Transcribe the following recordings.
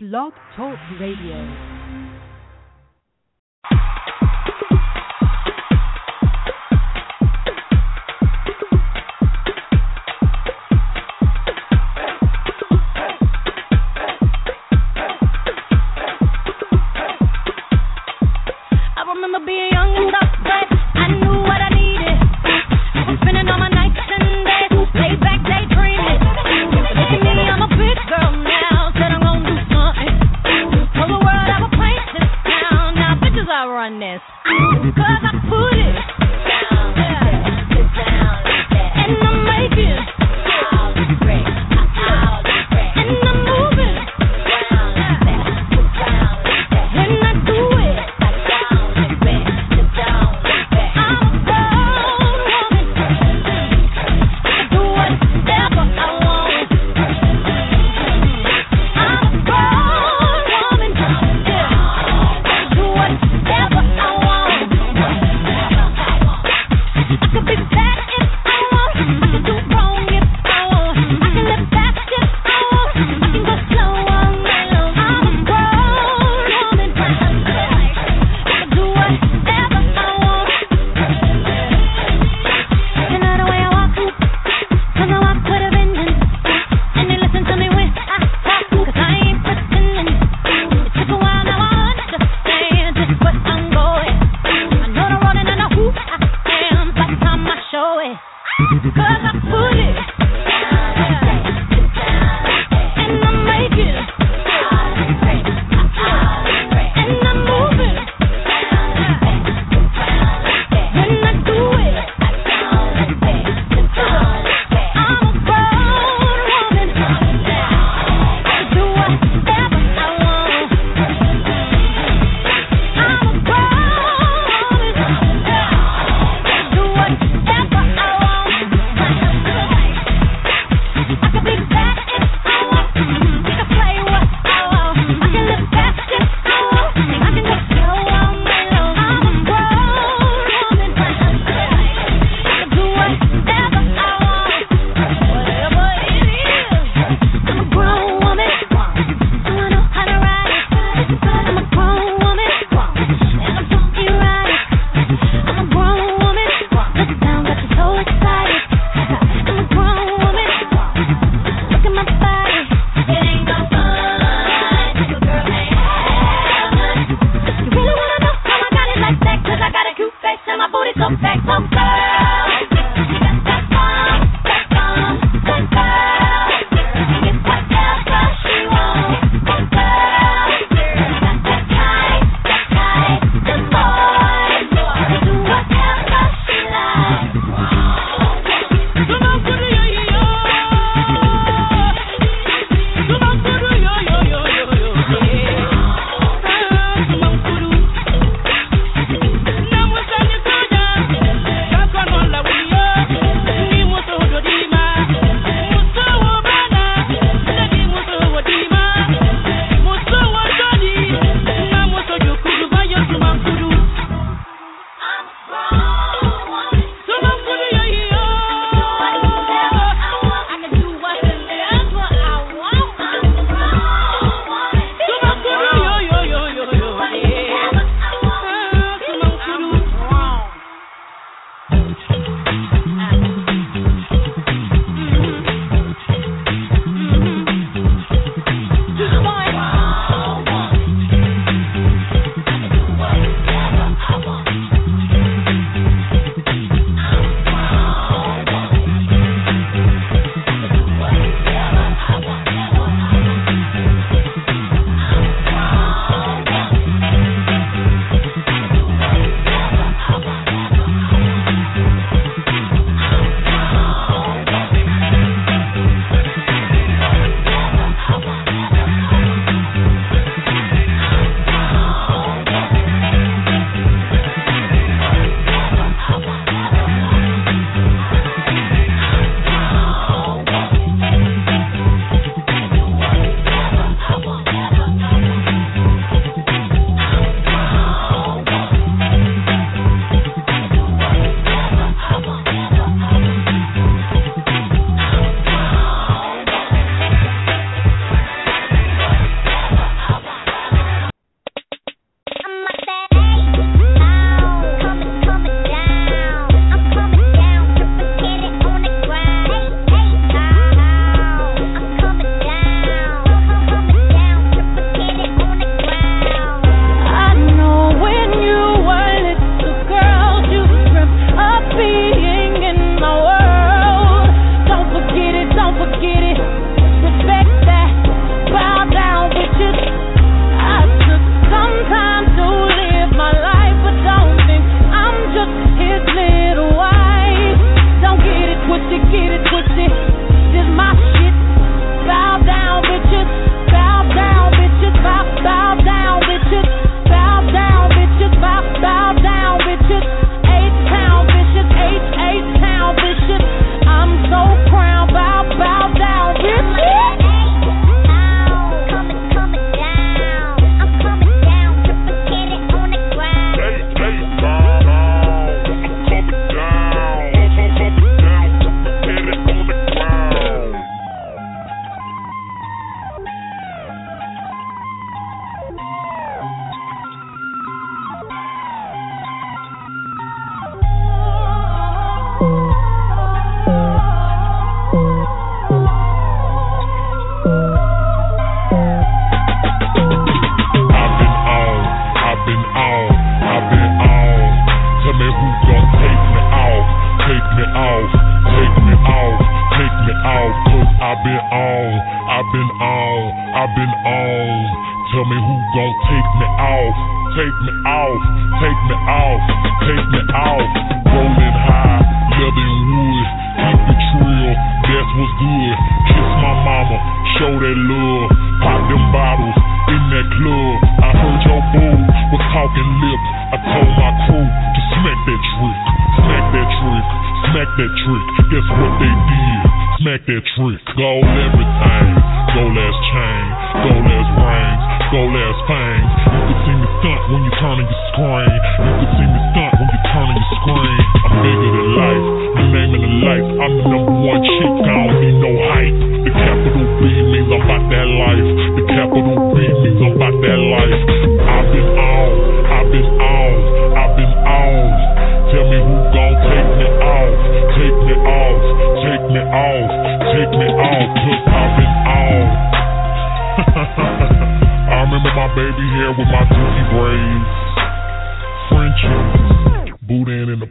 Blog Talk Radio.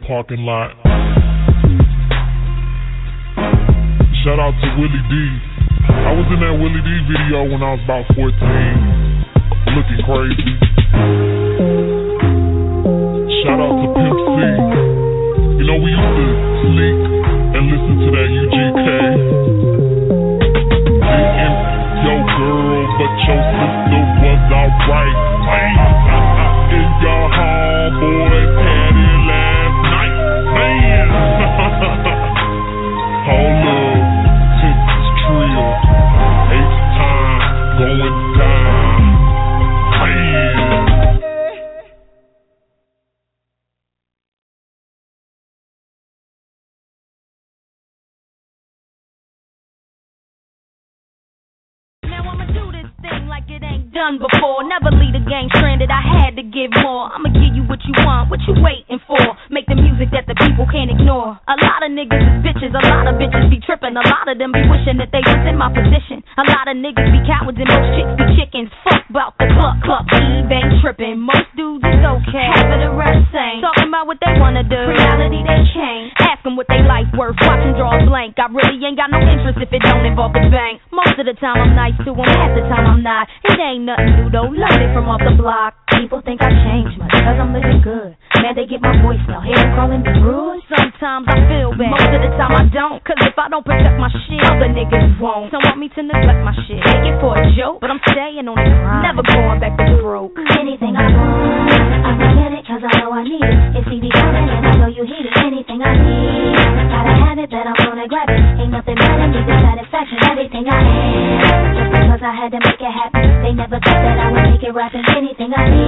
parking lot. Shout out to Willie D. I was in that Willie D video when I was about 14, looking crazy. Shout out to Pimp C. You know, we used to sneak and listen to that UGK. Didn't your girl, but your sister was alright. done before. Never leave the game stranded. I had to give more. I'ma give you what you want. What you waiting for? Make the music that the people can't ignore. A lot of niggas is bitches. A lot of bitches be tripping. A lot of them be wishing that they was in my position. A lot of niggas be cowards and most chicks be chickens. Fuck bout the club, club, Eve ain't tripping. Most dudes is okay. Half of the rest ain't. Talking about what they wanna do. Reality they can't. Ask them what they life worth. Watch them draw a blank. I really ain't got no interest if it don't involve the bank. Most of the time I'm nice to them. Half the time I'm not. It ain't nothing new though. London from off the block. People think I changed much, cause I'm living good. Man, they get my voice now them calling the rude. Sometimes I feel bad, most of the time I don't. Cause if I don't protect my shit, other niggas won't. Don't want me to neglect my shit, take it for a joke. But I'm staying on the grind, never going back to broke. Anything I want, I can get it cause I know I need it. It's CD coming and I know you hear it. Anything I need, gotta have it, then I'm gonna grab it. Ain't nothing better than the satisfaction, everything I am. Just because I had to make it happen, they never thought that I would make it rapping. Anything I need.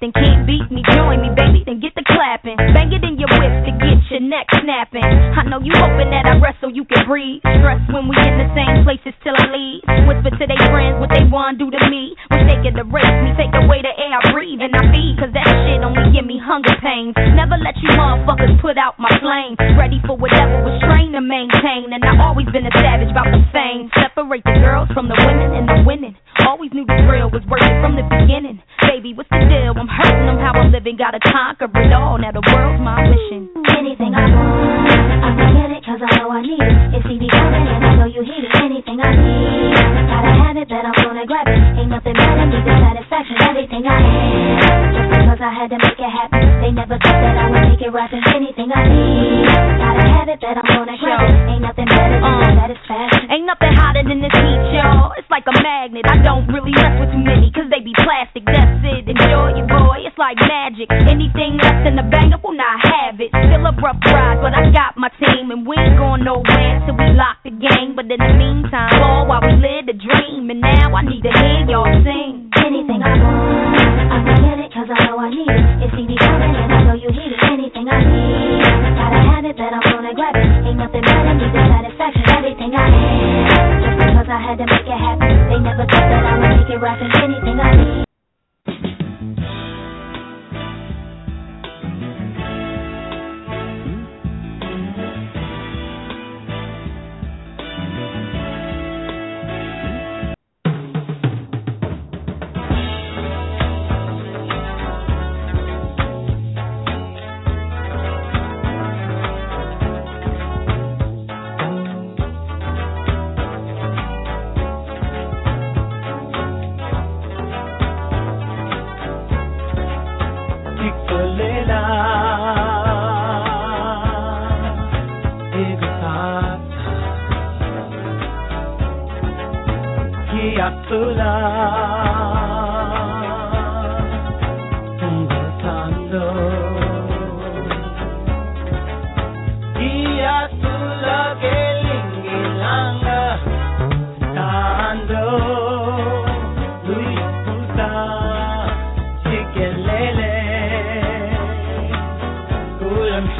beat me, join me, baby.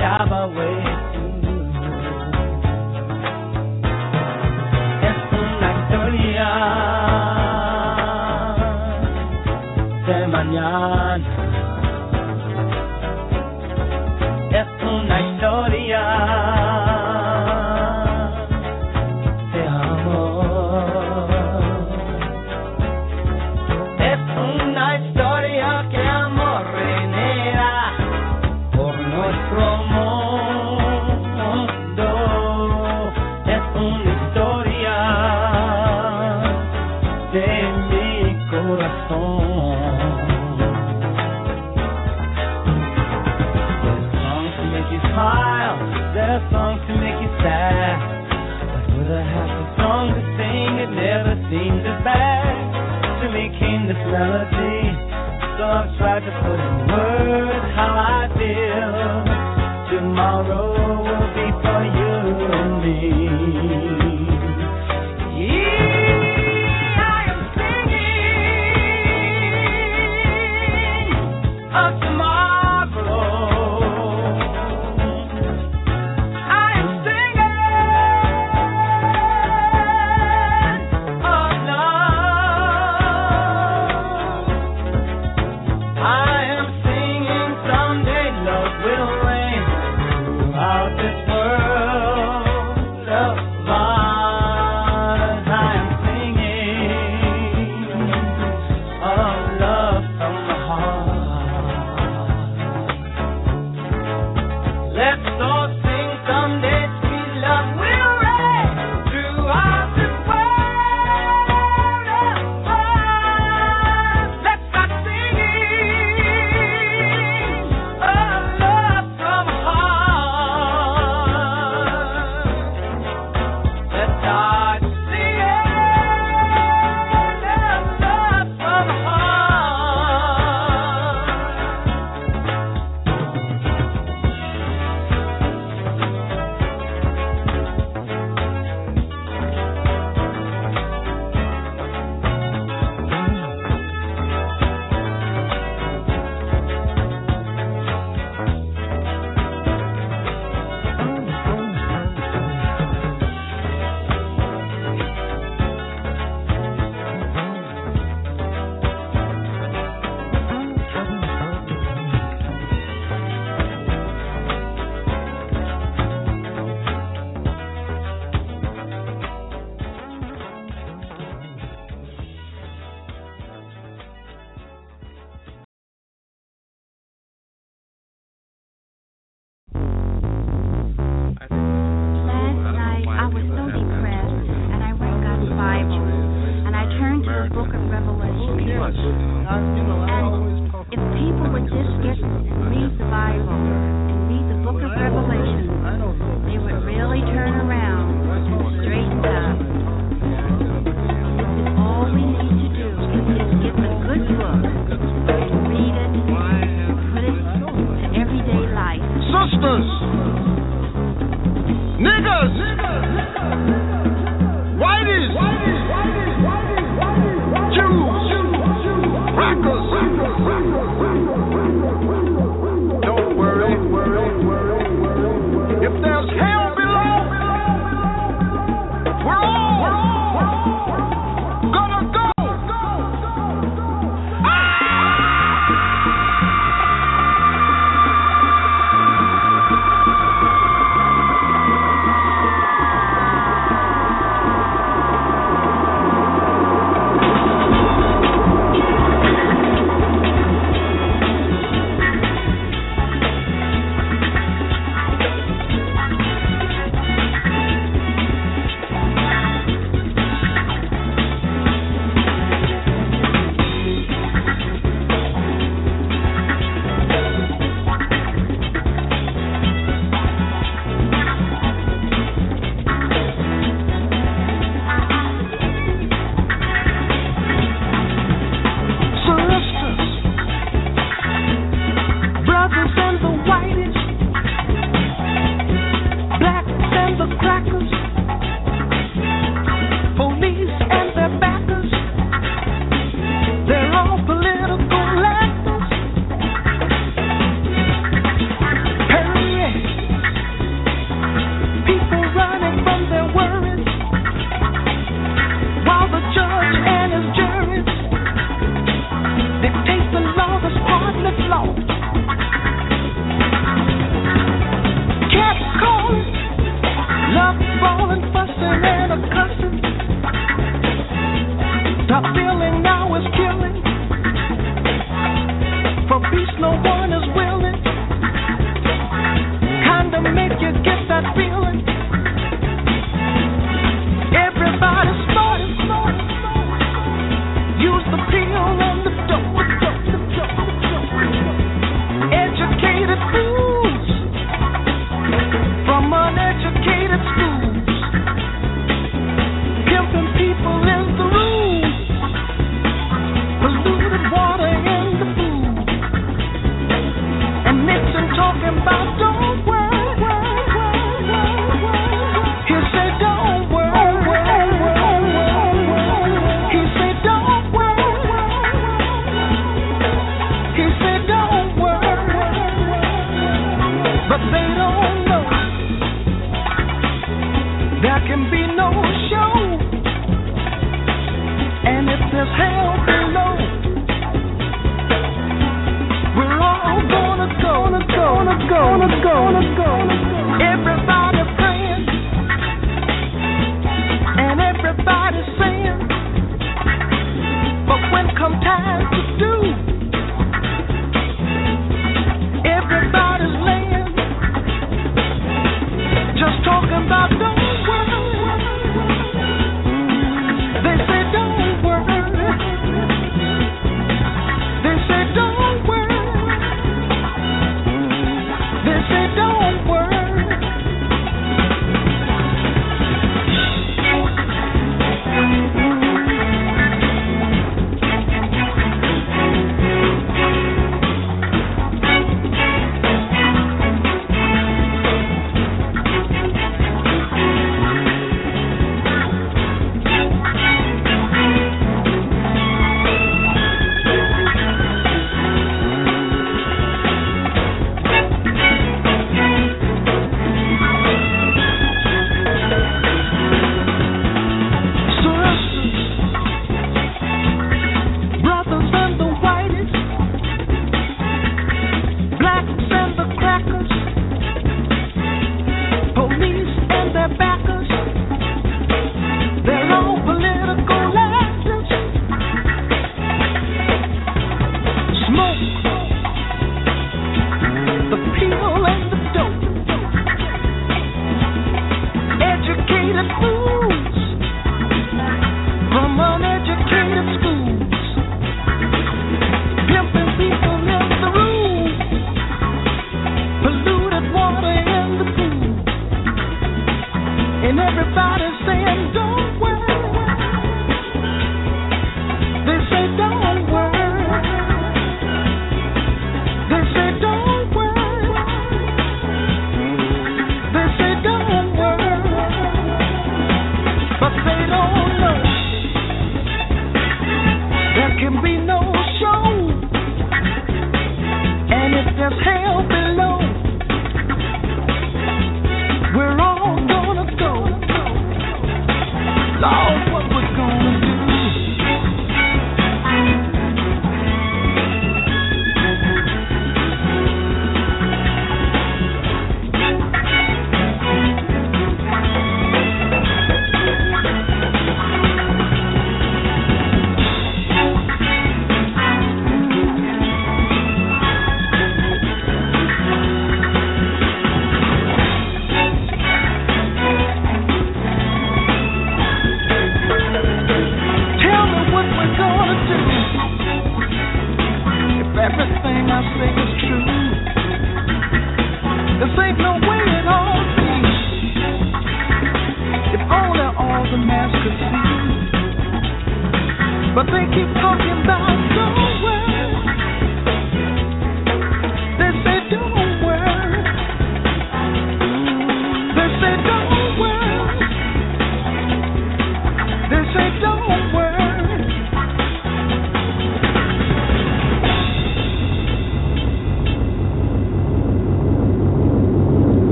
I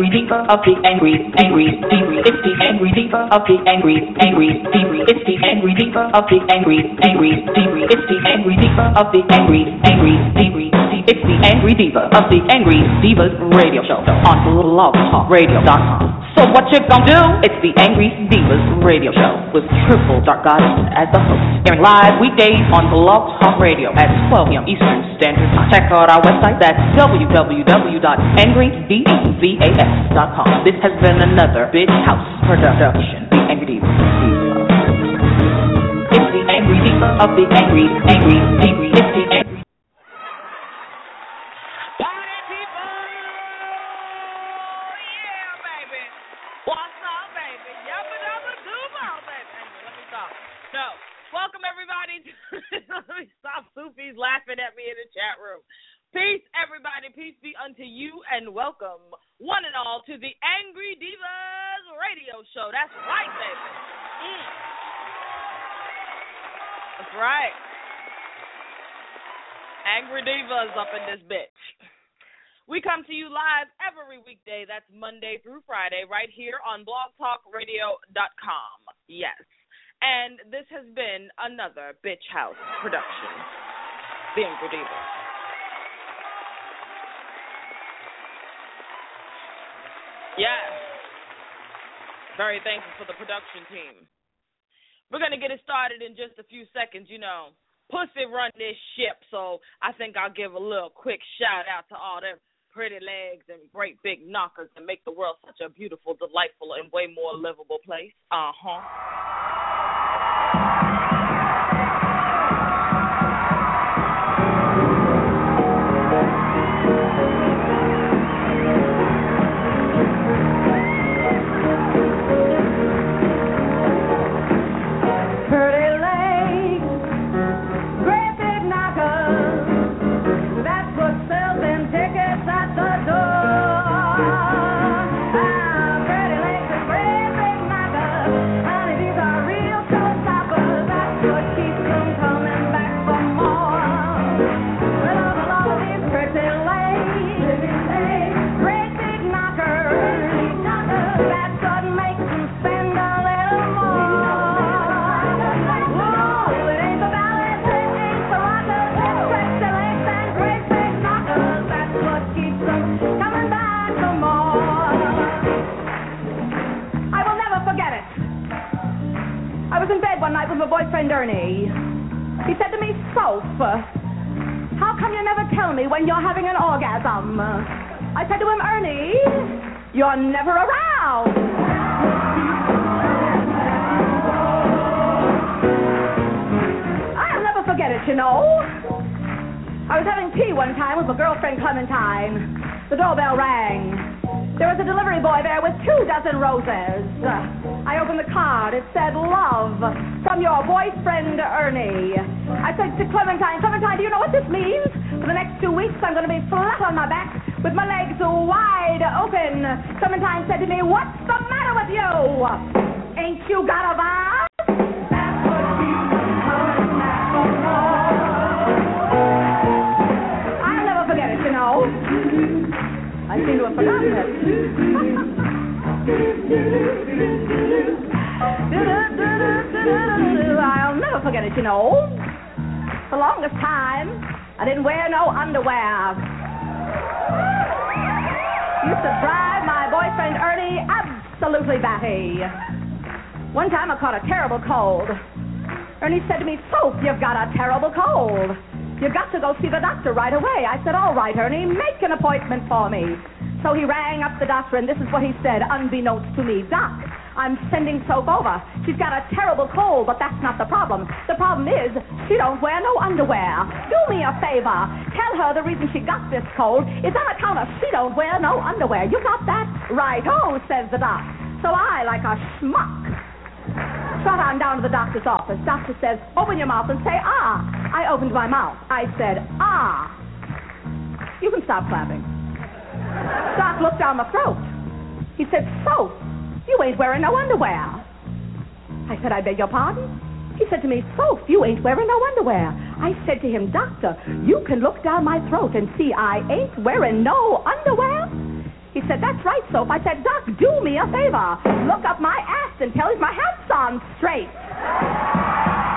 angry diva of the angry, angry, angry. It's the angry diva of the angry, angry, angry. It's the angry diva of the angry, angry, angry. It's the angry diva of the angry, angry, angry. It's the angry diva of the angry divas radio show on blogtalkradio.com. So what you gonna do? It's the Angry Divas radio show with Triple Dark Goddess as the host. Airing live weekdays on Blog Talk Radio at 12 p.m. Eastern Standard Time. Check out our website. That's www.angrydevas.com. This has been another Bitch House production. The Angry Divas. It's the Angry Diva of the Angry, Angry, Angry. It's the Angry. Party people! Yeah, baby. What's up, baby? Yabba dabba dooba, baby. Anyway, let me stop. No. Welcome, everybody. let me Soupy's laughing at me in the chat room. Peace, everybody. Peace be unto you, and welcome, one and all, to the Angry Divas radio show. That's right, baby. Mm. That's right. Angry Divas up in this bitch. We come to you live every weekday. That's Monday through Friday, right here on blogtalkradio.com. Yes. And this has been another Bitch House production. The Angry. Yes. Very thankful for the production team. We're going to get it started in just a few seconds. You know, Pussy run this ship, so I think I'll give a little quick shout out to all them pretty legs and great big knockers and make the world such a beautiful, delightful, and way more livable place. Uh huh. You're never around. I'll never forget it, you know. I was having tea one time with my girlfriend Clementine. The doorbell rang. There was a delivery boy there with two dozen roses. I opened the card. It said, Love, from your boyfriend, Ernie. I said to Clementine, Clementine, do you know what this means? For the next two weeks, I'm going to be flat on my back with my legs wide open. Clementine said to me, What's the matter with you? Ain't you got a vibe? I'll never forget it, you know. I seem to have forgotten it. I'll never forget it, you know. The longest time, I didn't wear no underwear. Used to drive my boyfriend Ernie absolutely batty. One time I caught a terrible cold. Ernie said to me, Soph, you've got a terrible cold. You've got to go see the doctor right away. I said, All right, Ernie, make an appointment for me. So he rang up the doctor, and this is what he said, unbeknownst to me Doc, I'm sending Soph over. She's got a terrible cold, but that's not the problem. The problem is she don't wear no underwear. Do me a favor. Tell her the reason she got this cold is on account of she don't wear no underwear. You got that? Right, oh, says the doc. So I, like a schmuck, trot on down to the doctor's office. Doctor says, open your mouth and say, ah. I opened my mouth. I said, ah. You can stop clapping. Doc looked down my throat. He said, so, you ain't wearing no underwear. I said, I beg your pardon? He said to me, Soph, you ain't wearing no underwear. I said to him, Doctor, you can look down my throat and see I ain't wearing no underwear. He said, That's right, Soph. I said, Doc, do me a favor. Look up my ass and tell him my hat's on straight.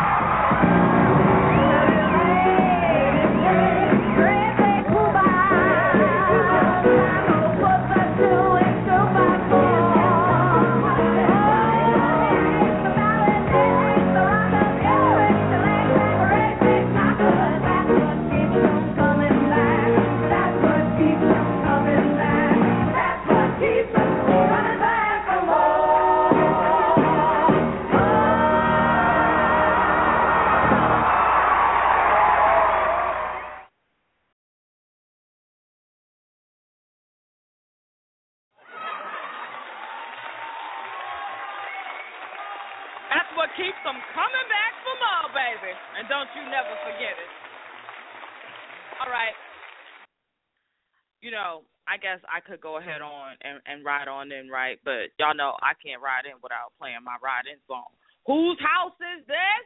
Guess I could go ahead on and, and ride on in, right? But y'all know I can't ride in without playing my ride in song. Whose house is this?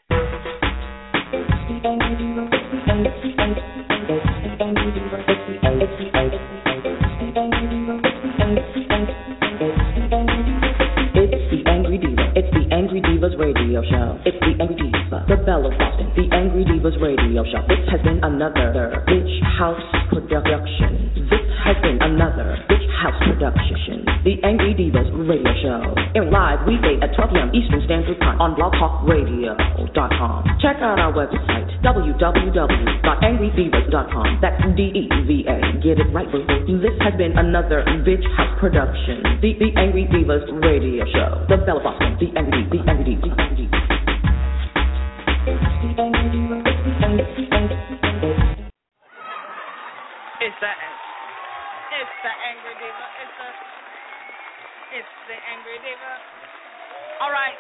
It's the Angry Diva. It's the Angry Divas radio show. It's the Angry Diva, the Belle of Boston, the Angry Divas Radio Show. This has been another Bitch House production. This has another Bitch House production. The Angry Divas Radio Show. Airing live weekday at 12 p.m. Eastern Standard Time on blogtalkradio.com. Check out our website, www.angrydevas.com. That's D-E-V-A. Get it right, boo. This has been another Bitch House production. The, the Angry Divas Radio Show. The Bella Boston. The Angry. The Angry. The Angry. It's it's the angry diva. It's the it's the angry diva. All right,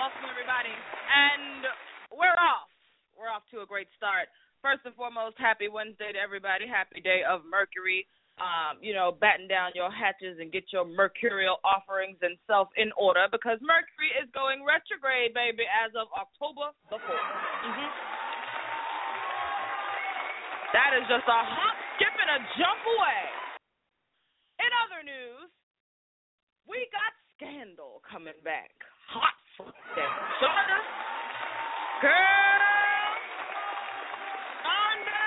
welcome everybody, and we're off. We're off to a great start. First and foremost, happy Wednesday to everybody. Happy day of Mercury. Um, you know, batten down your hatches and get your mercurial offerings and self in order because Mercury is going retrograde, baby, as of October the 4th. Mm-hmm. That is just a hop, skip, and a jump away. In other news, we got Scandal coming back. Hot that. Shonda, girl, Shonda,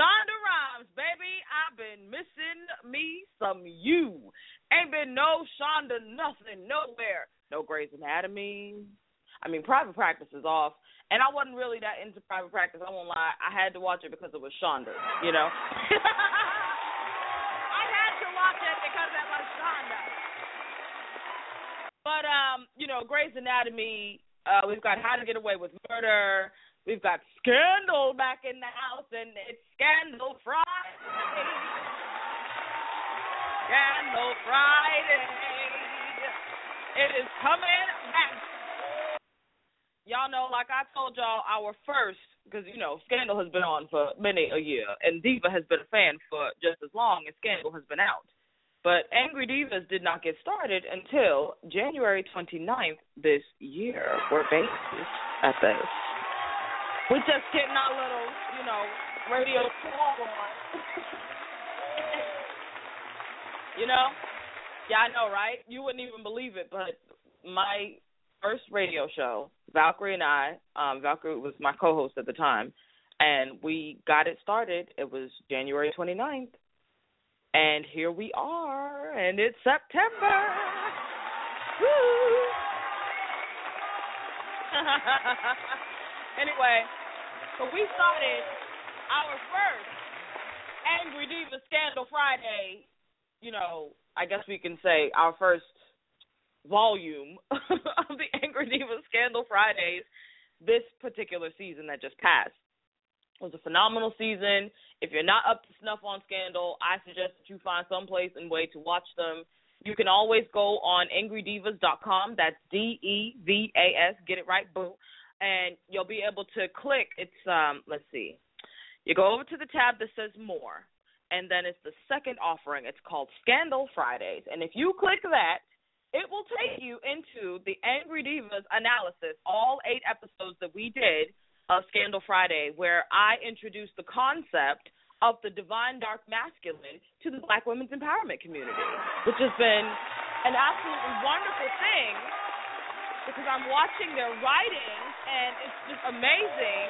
Shonda Rhimes, baby, I've been missing me some you. Ain't been no Shonda nothing nowhere. No Grey's Anatomy. I mean, private practice is off. And I wasn't really that into private practice. I won't lie. I had to watch it because it was Shonda, you know? I had to watch it because it was Shonda. But, um, you know, Grey's Anatomy, uh, we've got How to Get Away with Murder. We've got Scandal back in the house, and it's Scandal Friday. Scandal Friday. It is coming back. Y'all know, like I told y'all, our first, because, you know, Scandal has been on for many a year, and Diva has been a fan for just as long as Scandal has been out. But Angry Devas did not get started until January 29th this year. We're babies at this. We're just getting our little, you know, radio tour on. you know? Yeah, I know, right? You wouldn't even believe it, but my first radio show, Valkyrie and I, um, Valkyrie was my co host at the time, and we got it started. It was January 29th. And here we are, and it's September. Woo! anyway, so we started our first Angry Deva Scandal Friday. You know, I guess we can say our first volume of the Angry Deva Scandal Fridays this particular season that just passed. It was a phenomenal season. If you're not up to snuff on Scandal, I suggest that you find some place and way to watch them. You can always go on angrydevas.com. That's D E V A S. Get it right, boo. And you'll be able to click. It's um. Let's see. You go over to the tab that says more, and then it's the second offering. It's called Scandal Fridays, and if you click that, it will take you into the Angry Devas analysis, all eight episodes that we did of Scandal Friday, where I introduced the concept of the divine dark masculine to the black women's empowerment community, which has been an absolutely wonderful thing because I'm watching their writing and it's just amazing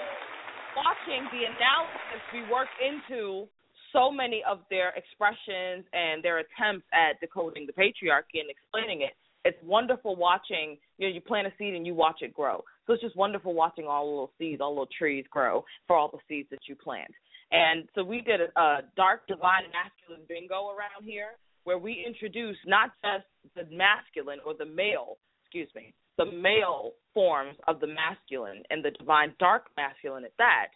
watching the analysis be worked into so many of their expressions and their attempts at decoding the patriarchy and explaining it. It's wonderful watching, you know, you plant a seed and you watch it grow. So it's just wonderful watching all the little seeds, all the little trees grow for all the seeds that you plant. And so we did a, a dark divine masculine bingo around here where we introduced not just the masculine or the male, excuse me, the male forms of the masculine and the divine dark masculine at that,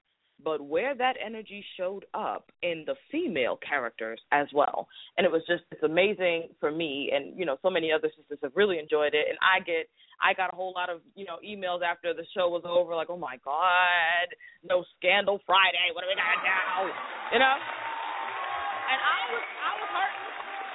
but where that energy showed up in the female characters as well. And it was just it's amazing for me and you know so many other sisters have really enjoyed it and I get I got a whole lot of, you know, emails after the show was over like, "Oh my god, no scandal Friday. What are we going to do?" You know? And I was I was hurting.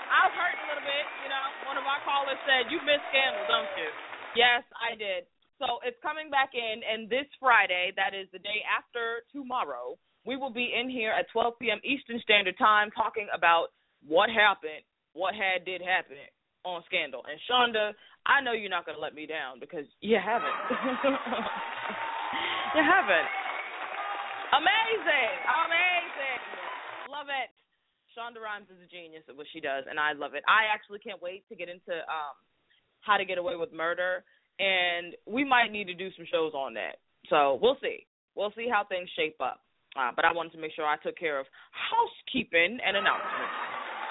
I was hurting a little bit, you know. One of our callers said, "You missed scandal, don't you?" Yes, I did. So it's coming back in, and this Friday, that is the day after tomorrow, we will be in here at 12 p.m. Eastern Standard Time talking about what happened, what had did happen on Scandal. And Shonda, I know you're not going to let me down because you haven't. You haven't. Amazing. Amazing. Love it. Shonda Rhimes is a genius at what she does, and I love it. I actually can't wait to get into um how to get away with murder, and we might need to do some shows on that. So we'll see. We'll see how things shape up. Uh, but I wanted to make sure I took care of housekeeping and announcements.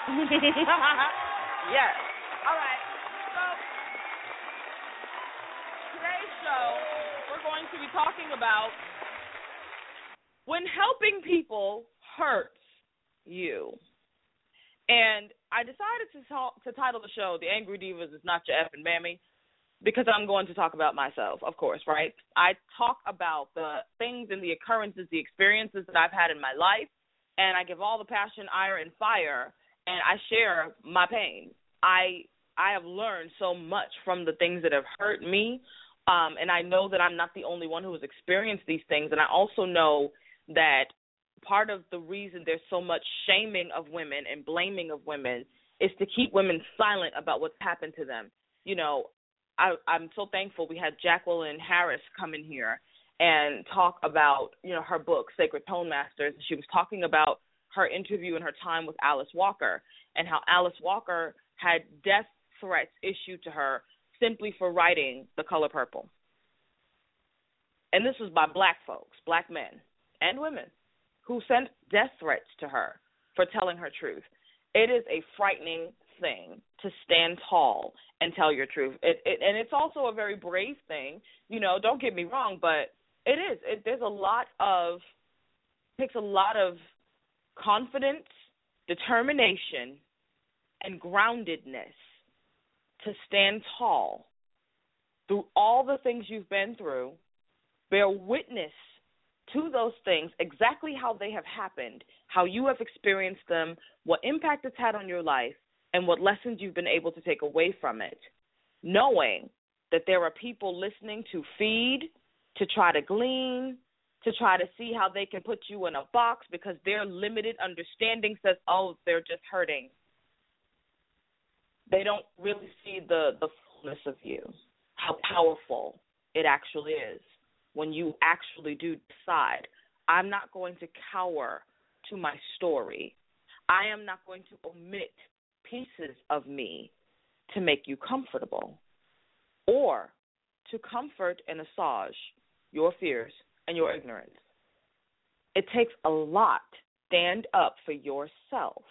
yes. All right. So today's show, we're going to be talking about when helping people hurts you. And I decided to talk, to title the show "The Angry Devas is not your effing mammy," because I'm going to talk about myself, of course, right? I talk about the things and the occurrences, the experiences that I've had in my life, and I give all the passion, ire, and fire, and I share my pain. I I have learned so much from the things that have hurt me, um, and I know that I'm not the only one who has experienced these things, and I also know that part of the reason there's so much shaming of women and blaming of women is to keep women silent about what's happened to them. You know, I, I'm so thankful we had Jacqueline Harris come in here and talk about you know her book Sacred Tone Masters. She was talking about her interview and her time with Alice Walker and how Alice Walker had death threats issued to her simply for writing The Color Purple. And this was by black folks, black men and women who sent death threats to her for telling her truth. It is a frightening thing to stand tall and tell your truth. It, it and it's also a very brave thing. You know, don't get me wrong, but it is. It, there's a lot of takes a lot of confidence, determination, and groundedness to stand tall through all the things you've been through, bear witness to those things exactly how they have happened, how you have experienced them, what impact it's had on your life, and what lessons you've been able to take away from it, knowing that there are people listening to feed, to try to glean, to try to see how they can put you in a box because their limited understanding says, oh, they're just hurting. They don't really see the, the fullness of you, how powerful it actually is when you actually do decide, I'm not going to cower to my story. I am not going to omit pieces of me to make you comfortable or to comfort and assuage your fears and your ignorance. It takes a lot stand up for yourself.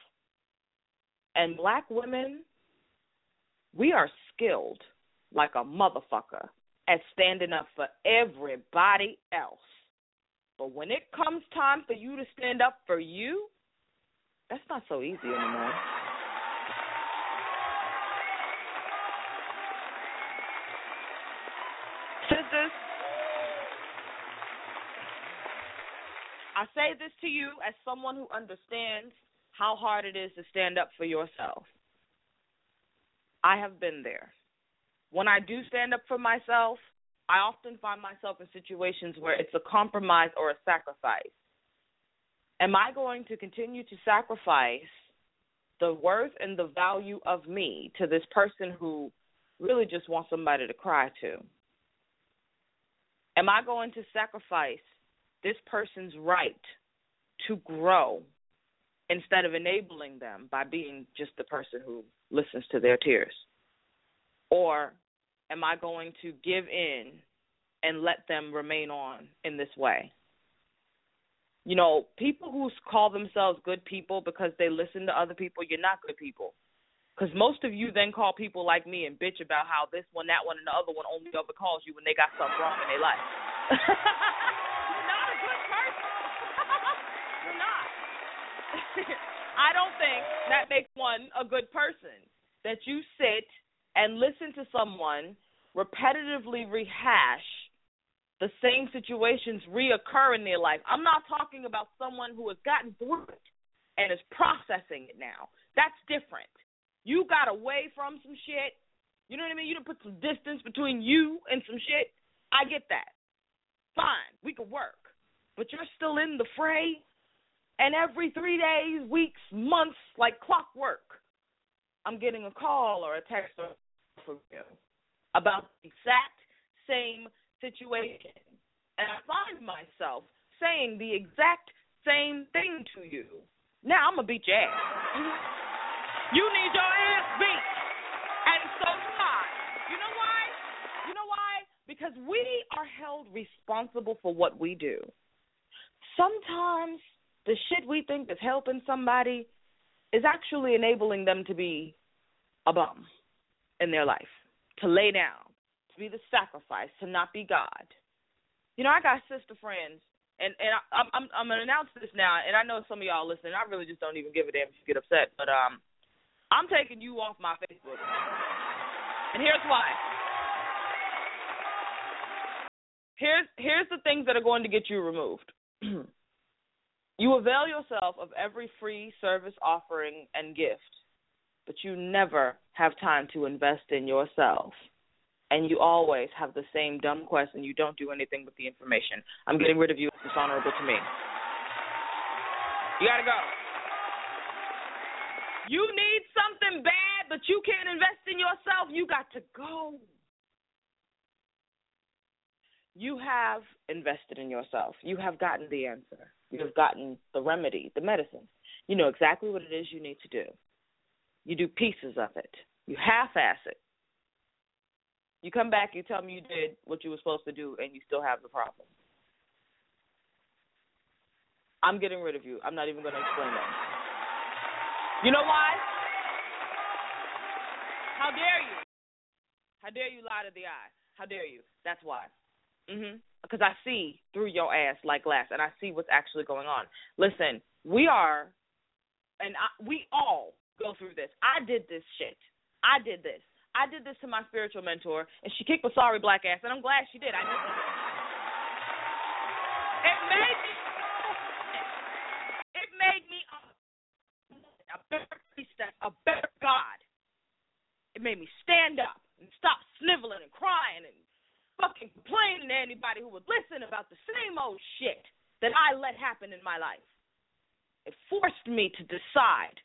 And black women, we are skilled like a motherfucker at standing up for everybody else. But when it comes time for you to stand up for you, that's not so easy anymore. I say this to you as someone who understands how hard it is to stand up for yourself. I have been there when I do stand up for myself, I often find myself in situations where it's a compromise or a sacrifice. Am I going to continue to sacrifice the worth and the value of me to this person who really just wants somebody to cry to? Am I going to sacrifice this person's right to grow instead of enabling them by being just the person who listens to their tears? Or am I going to give in and let them remain on in this way? You know, people who call themselves good people because they listen to other people, you're not good people. Because most of you then call people like me and bitch about how this one, that one, and the other one only ever calls you when they got something wrong in their life. you're not a good person. you're not. I don't think that makes one a good person. That you sit and listen to someone repetitively rehash the same situations reoccur in their life. I'm not talking about someone who has gotten through it and is processing it now. That's different. You got away from some shit. You know what I mean? You put some distance between you and some shit. I get that. Fine, we can work. But you're still in the fray. And every three days, weeks, months, like clockwork, I'm getting a call or a text from you about the exact same situation. and I find myself saying the exact same thing to you. Now I'm gonna beat your ass. You need your ass beat, and so do I. You know why? You know why? Because we are held responsible for what we do. Sometimes the shit we think is helping somebody is actually enabling them to be a bum in their life, to lay down, to be the sacrifice, to not be God. You know, I got sister friends, and and I, I'm I'm I'm gonna announce this now, and I know some of y'all listening. I really just don't even give a damn if you get upset, but um, I'm taking you off my Facebook, and here's why. Here's here's the things that are going to get you removed. you avail yourself of every free service offering and gift, but you never have time to invest in yourself. And you always have the same dumb question. You don't do anything with the information. I'm getting rid of you. It's dishonorable to me. You gotta go. You need something bad, but you can't invest in yourself. You got to go. You have invested in yourself. You have gotten the answer. You have gotten the remedy, the medicine. You know exactly what it is you need to do. You do pieces of it. You half ass it. You come back, you tell me you did what you were supposed to do, and you still have the problem. I'm getting rid of you. I'm not even going to explain that. You know why? How dare you? How dare you lie to the eye? How dare you? That's why. Mhm. Because I see through your ass like glass, and I see what's actually going on. Listen, we are, and I, we all go through this. I did this shit. I did this. I did this to my spiritual mentor, and she kicked my sorry black ass, and I'm glad she did. I it. Made me. It made me a, a better priestess, a better God. It made me stand up and stop sniveling and crying and fucking complaining to anybody who would listen about the same old shit that I let happen in my life. It forced me to decide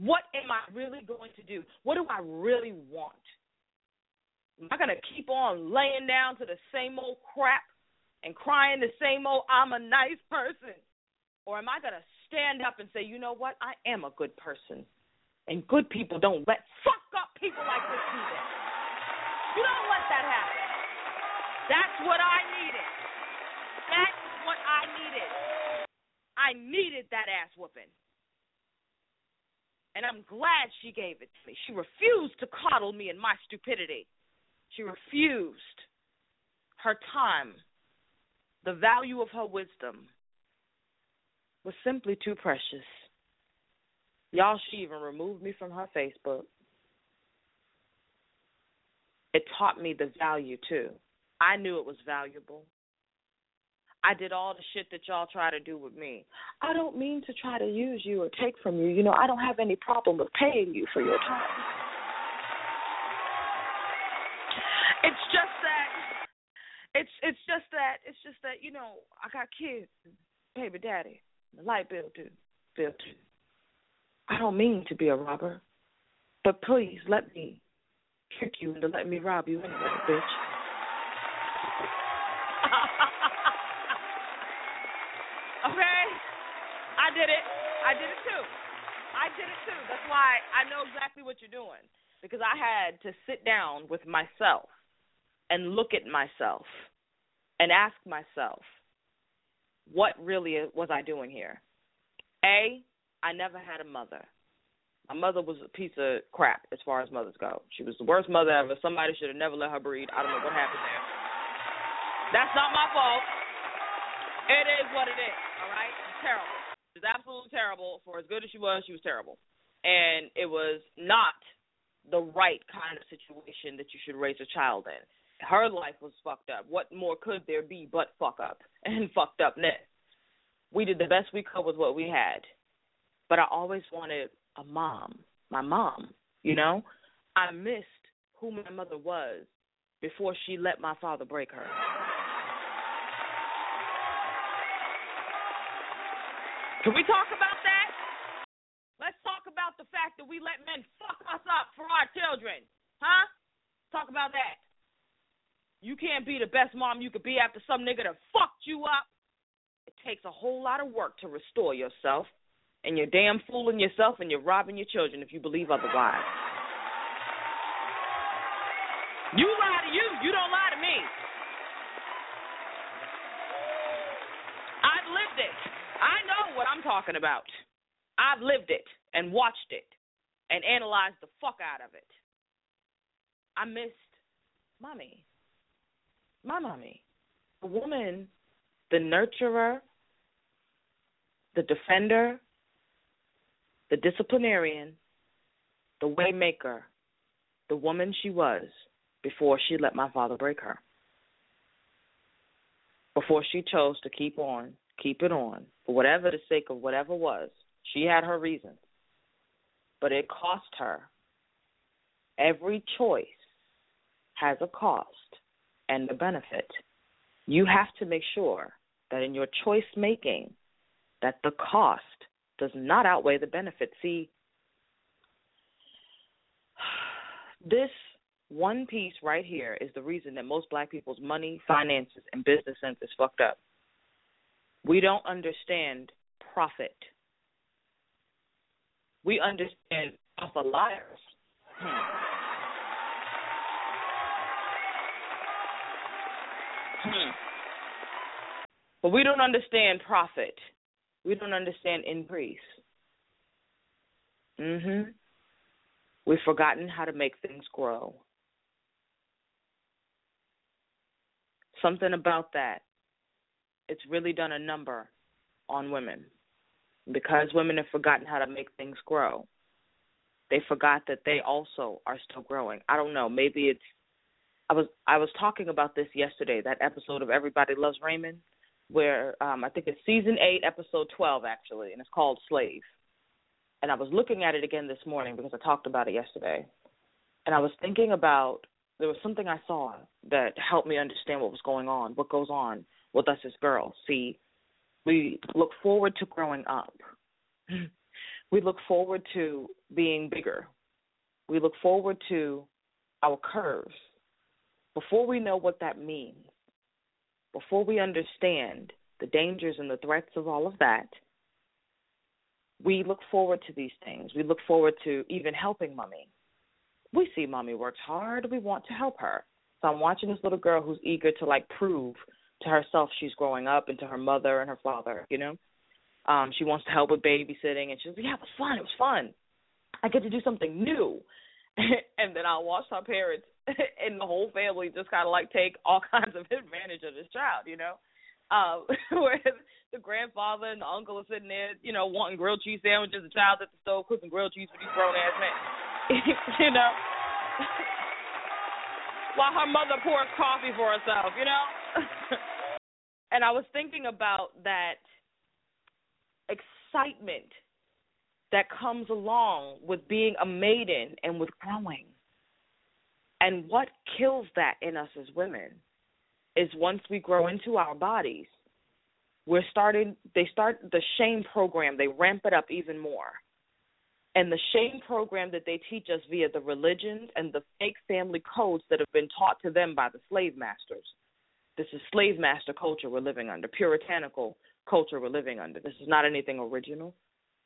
what am I really going to do? What do I really want? Am I going to keep on laying down to the same old crap and crying the same old I'm a nice person? Or am I going to stand up and say, you know what? I am a good person. And good people don't let fuck up people like this either. You don't let that happen. That's what I needed. That's what I needed. I needed that ass whooping. And I'm glad she gave it to me. She refused to coddle me in my stupidity. She refused. Her time, the value of her wisdom, was simply too precious. Y'all, she even removed me from her Facebook. It taught me the value, too. I knew it was valuable. I did all the shit that y'all try to do with me. I don't mean to try to use you or take from you. You know, I don't have any problem with paying you for your time. It's just that it's it's just that it's just that, you know, I got kids, baby daddy, the light bill too. Bill too. I don't mean to be a robber. But please let me trick you into letting me rob you anyway, bitch. I did it. I did it too. I did it too. That's why I know exactly what you're doing. Because I had to sit down with myself and look at myself and ask myself, what really was I doing here? A, I never had a mother. My mother was a piece of crap as far as mothers go. She was the worst mother ever. Somebody should have never let her breed. I don't know what happened there. That's not my fault. It is what it is. All right, she's terrible. She's absolutely terrible. For as good as she was, she was terrible, and it was not the right kind of situation that you should raise a child in. Her life was fucked up. What more could there be but fuck up and fucked upness? We did the best we could with what we had, but I always wanted a mom, my mom. You know, I missed who my mother was before she let my father break her. Can we talk about that? Let's talk about the fact that we let men fuck us up for our children. Huh? Talk about that. You can't be the best mom you could be after some nigga that fucked you up. It takes a whole lot of work to restore yourself, and you're damn fooling yourself and you're robbing your children if you believe otherwise. You lie to you, you don't lie to me. I've lived it. I know what Talking about. I've lived it and watched it and analyzed the fuck out of it. I missed mommy. My mommy. The woman, the nurturer, the defender, the disciplinarian, the waymaker, the woman she was before she let my father break her. Before she chose to keep on, keep it on, for whatever the sake of whatever was. She had her reasons. But it cost her. Every choice has a cost and a benefit. You have to make sure that in your choice making that the cost does not outweigh the benefit. See, this one piece right here is the reason that most black people's money, finances, and business sense is fucked up. We don't understand profit. We understand alpha liars. Hmm. Hmm. But we don't understand profit. We don't understand increase. Mhm. We've forgotten how to make things grow. Something about that. It's really done a number on women. Because women have forgotten how to make things grow. They forgot that they also are still growing. I don't know. Maybe it's I was I was talking about this yesterday, that episode of Everybody Loves Raymond, where um I think it's season eight, episode twelve actually, and it's called Slave. And I was looking at it again this morning because I talked about it yesterday. And I was thinking about there was something I saw that helped me understand what was going on, what goes on with us as girls. See, we look forward to growing up. we look forward to being bigger. We look forward to our curves before we know what that means, before we understand the dangers and the threats of all of that, we look forward to these things. We look forward to even helping mommy. We see mommy works hard. We want to help her. So I'm watching this little girl who's eager to like prove to herself she's growing up and to her mother and her father, you know? Um, she wants to help with babysitting and she's like, Yeah, it was fun, it was fun. I get to do something new. and then I'll watch her parents and the whole family just kind of like take all kinds of advantage of this child, you know. Um, whereas the grandfather and the uncle are sitting there, you know, wanting grilled cheese sandwiches. The child's at the stove cooking grilled cheese for these grown ass men, you know. While her mother pours coffee for herself, you know. And I was thinking about that excitement that comes along with being a maiden and with growing and what kills that in us as women is once we grow into our bodies, we're starting they start the shame program, they ramp it up even more. And the shame program that they teach us via the religions and the fake family codes that have been taught to them by the slave masters. This is slave master culture we're living under, puritanical culture we're living under. This is not anything original.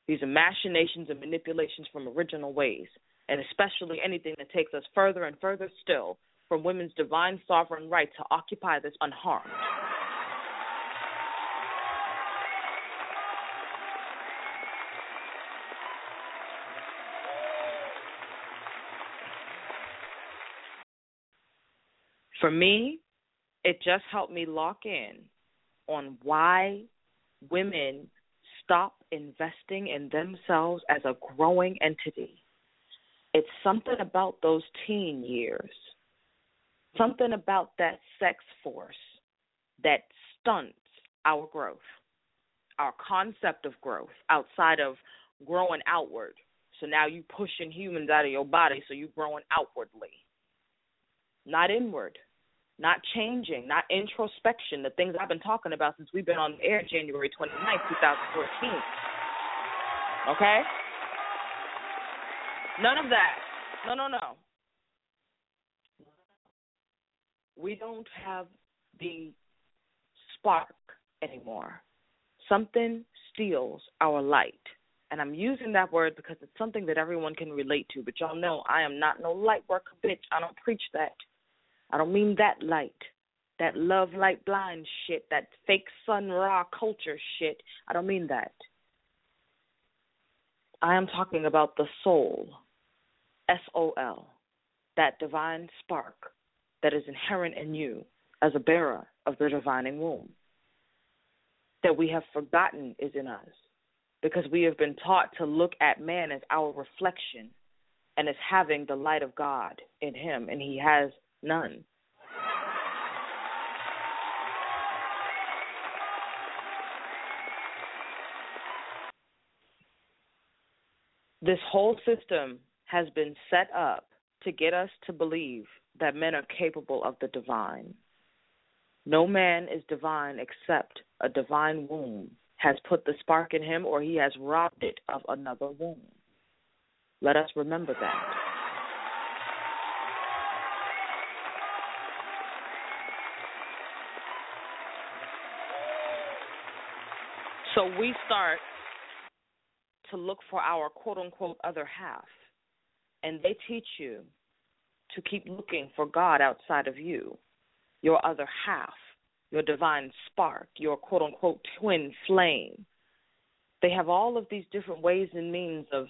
These are machinations and manipulations from original ways and especially anything that takes us further and further still from women's divine sovereign right to occupy this unharmed. For me, it just helped me lock in on why women stop investing in themselves as a growing entity it's something about those teen years, something about that sex force that stunts our growth, our concept of growth outside of growing outward. So now you're pushing humans out of your body, so you're growing outwardly, not inward, not changing, not introspection, the things I've been talking about since we've been on the air January 29th, 2014. Okay? None of that. No, no, no. we don't have the spark anymore. Something steals our light. And I'm using that word because it's something that everyone can relate to. But y'all know I am not no light worker bitch. I don't preach that. I don't mean that light. That love light blind shit, that fake sun raw culture shit. I don't mean that. I am talking about the soul. S O L. That divine spark that is inherent in you as a bearer of the divining womb. That we have forgotten is in us because we have been taught to look at man as our reflection and as having the light of God in him, and he has none. This whole system has been set up to get us to believe that men are capable of the divine. No man is divine except a divine womb has put the spark in him or he has robbed it of another womb. Let us remember that. So we start to look for our quote unquote other half. And they teach you to keep looking for God outside of you, your other half, your divine spark, your quote unquote twin flame. They have all of these different ways and means of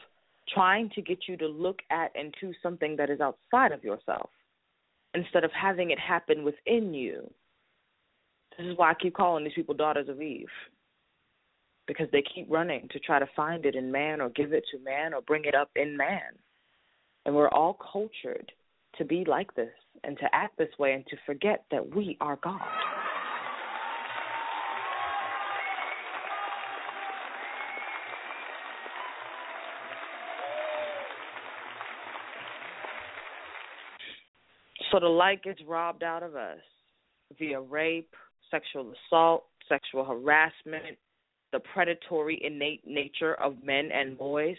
trying to get you to look at and to something that is outside of yourself instead of having it happen within you. This is why I keep calling these people daughters of Eve. Because they keep running to try to find it in man or give it to man or bring it up in man. And we're all cultured to be like this and to act this way and to forget that we are God. So the light gets robbed out of us via rape, sexual assault, sexual harassment, the predatory innate nature of men and boys,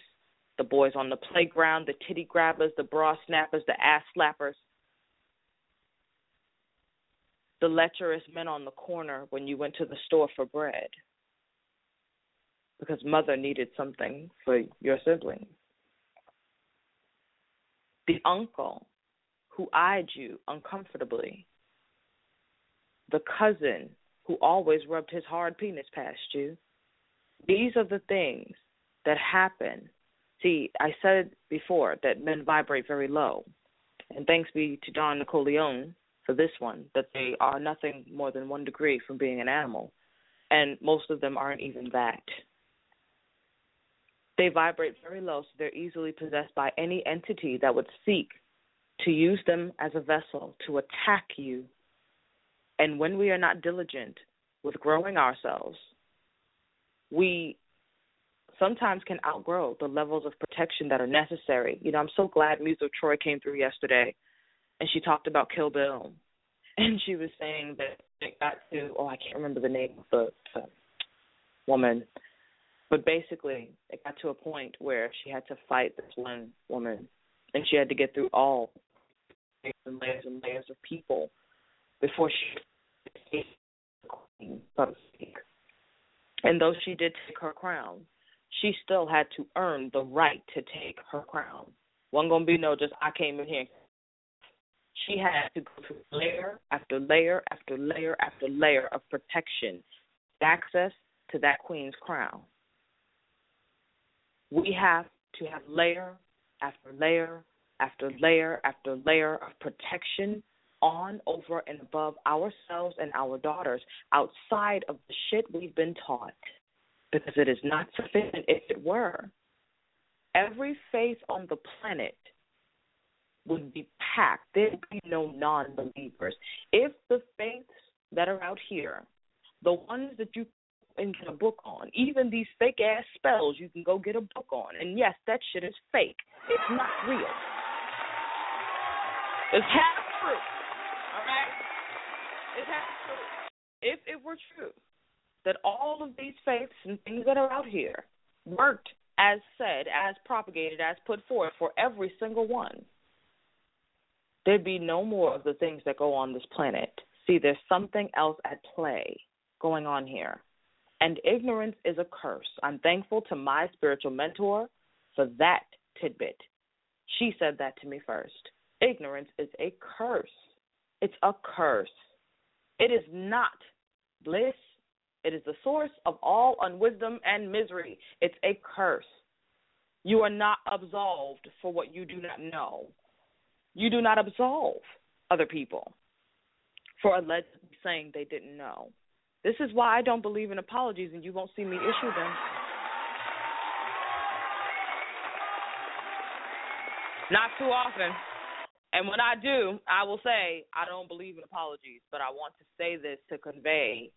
the boys on the playground, the titty grabbers, the bra snappers, the ass slappers, the lecherous men on the corner when you went to the store for bread because mother needed something for your sibling. The uncle who eyed you uncomfortably. The cousin who always rubbed his hard penis past you. These are the things that happen. See, I said before that men vibrate very low. And thanks be to Don Nicoleone for this one, that they are nothing more than one degree from being an animal. And most of them aren't even that. They vibrate very low, so they're easily possessed by any entity that would seek to use them as a vessel to attack you. And when we are not diligent with growing ourselves, we sometimes can outgrow the levels of protection that are necessary. You know, I'm so glad Musa Troy came through yesterday and she talked about Kill Bill. And she was saying that it got to, oh, I can't remember the name of the, the woman, but basically it got to a point where she had to fight this one woman and she had to get through all and layers and layers of people before she escaped the queen, so to speak. And though she did take her crown, she still had to earn the right to take her crown. Wasn't gonna be no just I came in here. She had to go through layer after layer after layer after layer of protection, access to that queen's crown. We have to have layer after layer after layer after layer of protection on, over, and above ourselves and our daughters outside of the shit we've been taught. Because it is not sufficient if it were. Every faith on the planet would be packed. There'd be no non believers. If the faiths that are out here, the ones that you can get a book on, even these fake ass spells you can go get a book on. And yes, that shit is fake. It's not real. It's half true. Half. If it were true that all of these faiths and things that are out here worked as said, as propagated, as put forth for every single one, there'd be no more of the things that go on this planet. See, there's something else at play going on here. And ignorance is a curse. I'm thankful to my spiritual mentor for that tidbit. She said that to me first. Ignorance is a curse. It's a curse. It is not bliss. It is the source of all unwisdom and misery. It's a curse. You are not absolved for what you do not know. You do not absolve other people for allegedly saying they didn't know. This is why I don't believe in apologies, and you won't see me issue them. Not too often. And when I do, I will say I don't believe in apologies, but I want to say this to convey.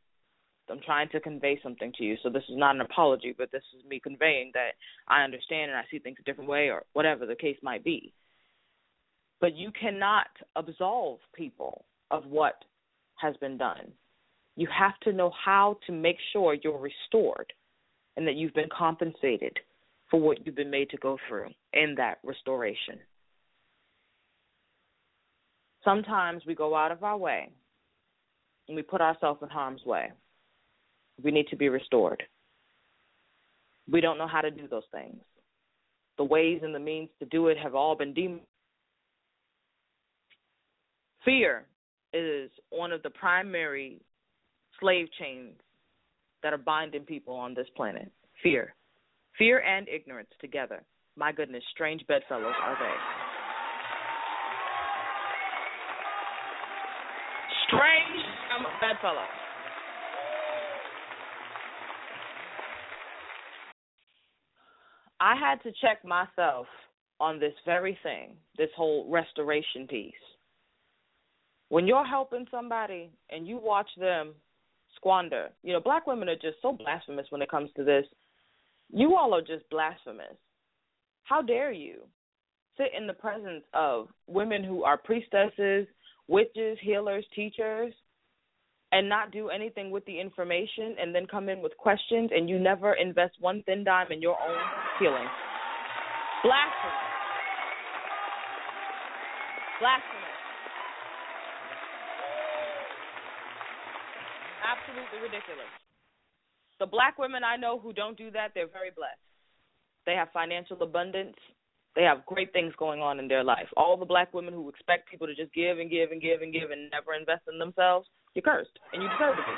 I'm trying to convey something to you. So this is not an apology, but this is me conveying that I understand and I see things a different way or whatever the case might be. But you cannot absolve people of what has been done. You have to know how to make sure you're restored and that you've been compensated for what you've been made to go through in that restoration. Sometimes we go out of our way and we put ourselves in harm's way. We need to be restored. We don't know how to do those things. The ways and the means to do it have all been deemed. Fear is one of the primary slave chains that are binding people on this planet. Fear. Fear and ignorance together. My goodness, strange bedfellows are they. Strange um, bedfellows. I had to check myself on this very thing, this whole restoration piece. When you're helping somebody and you watch them squander, you know, black women are just so blasphemous when it comes to this. You all are just blasphemous. How dare you sit in the presence of women who are priestesses, witches, healers, teachers, and not do anything with the information and then come in with questions and you never invest one thin dime in your own healing. Blasphemous. Blasphemous. Absolutely ridiculous. The black women I know who don't do that, they're very blessed. They have financial abundance. They have great things going on in their life. All the black women who expect people to just give and give and give and give and never invest in themselves, you're cursed and you deserve to be.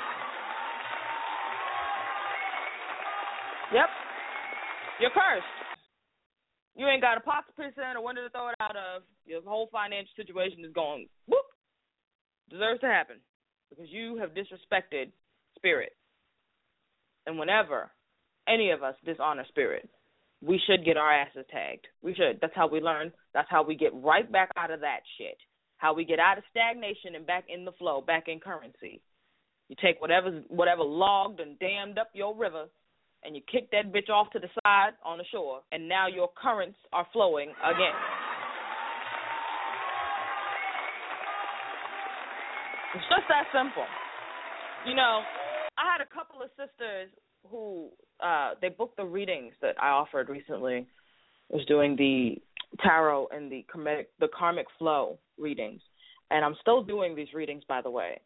Yep. You're cursed. You ain't got a pot to piss in or window to throw it out of. Your whole financial situation is going whoop. Deserves to happen. Because you have disrespected spirit. And whenever any of us dishonor spirit, we should get our asses tagged. We should. That's how we learn. That's how we get right back out of that shit. How we get out of stagnation and back in the flow, back in currency. You take whatever whatever logged and dammed up your river and you kick that bitch off to the side on the shore and now your currents are flowing again. It's just that simple. You know, I had a couple of sisters who uh they booked the readings that I offered recently. Was doing the tarot and the karmic the karmic flow readings. And I'm still doing these readings by the way.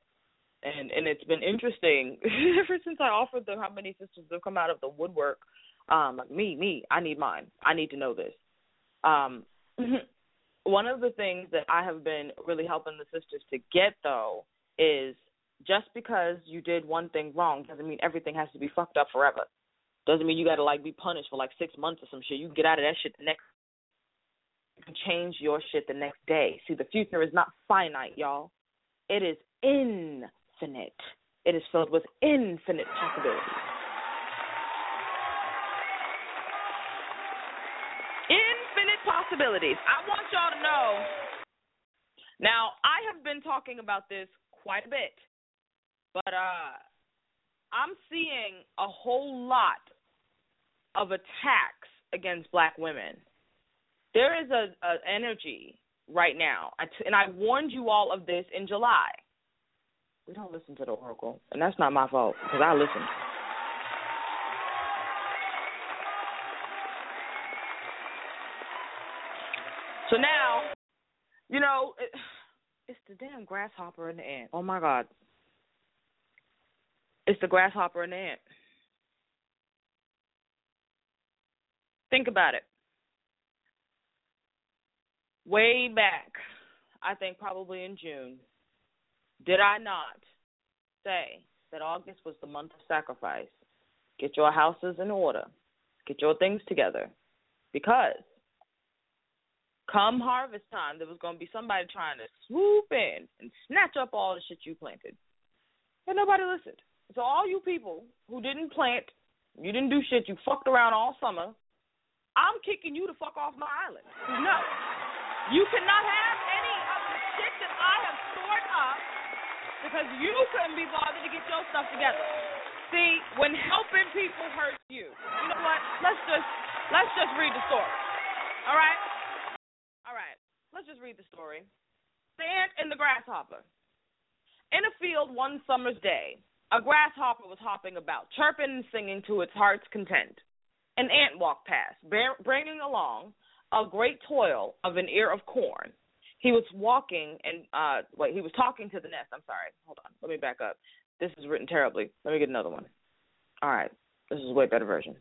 And and it's been interesting ever since I offered them how many sisters have come out of the woodwork. Um like me, me, I need mine. I need to know this. Um one of the things that I have been really helping the sisters to get though is just because you did one thing wrong doesn't mean everything has to be fucked up forever. Doesn't mean you got to like be punished for like six months or some shit. You can get out of that shit the next. You can change your shit the next day. See, the future is not finite, y'all. It is infinite. It is filled with infinite possibilities. Infinite possibilities. I want y'all to know. Now, I have been talking about this quite a bit but uh I'm seeing a whole lot of attacks against black women. There is a, a energy right now, and I warned you all of this in July. We don't listen to the oracle, and that's not my fault because I listen. So now, you know, it, It's the damn grasshopper in the ant. Oh my god. It's the grasshopper and ant. Think about it. Way back, I think probably in June, did I not say that August was the month of sacrifice? Get your houses in order, get your things together. Because come harvest time, there was going to be somebody trying to swoop in and snatch up all the shit you planted. And nobody listened. So, all you people who didn't plant, you didn't do shit, you fucked around all summer, I'm kicking you the fuck off my island. No. You cannot have any of the shit that I have stored up because you couldn't be bothered to get your stuff together. See, when helping people hurts you, you know what? Let's just let's just read the story. All right? All right. Let's just read the story. The ant and the grasshopper. In a field one summer's day, a grasshopper was hopping about, chirping and singing to its heart's content. An ant walked past, bringing along a great toil of an ear of corn. He was walking and uh wait, he was talking to the nest. I'm sorry. Hold on. Let me back up. This is written terribly. Let me get another one. All right. This is a way better version.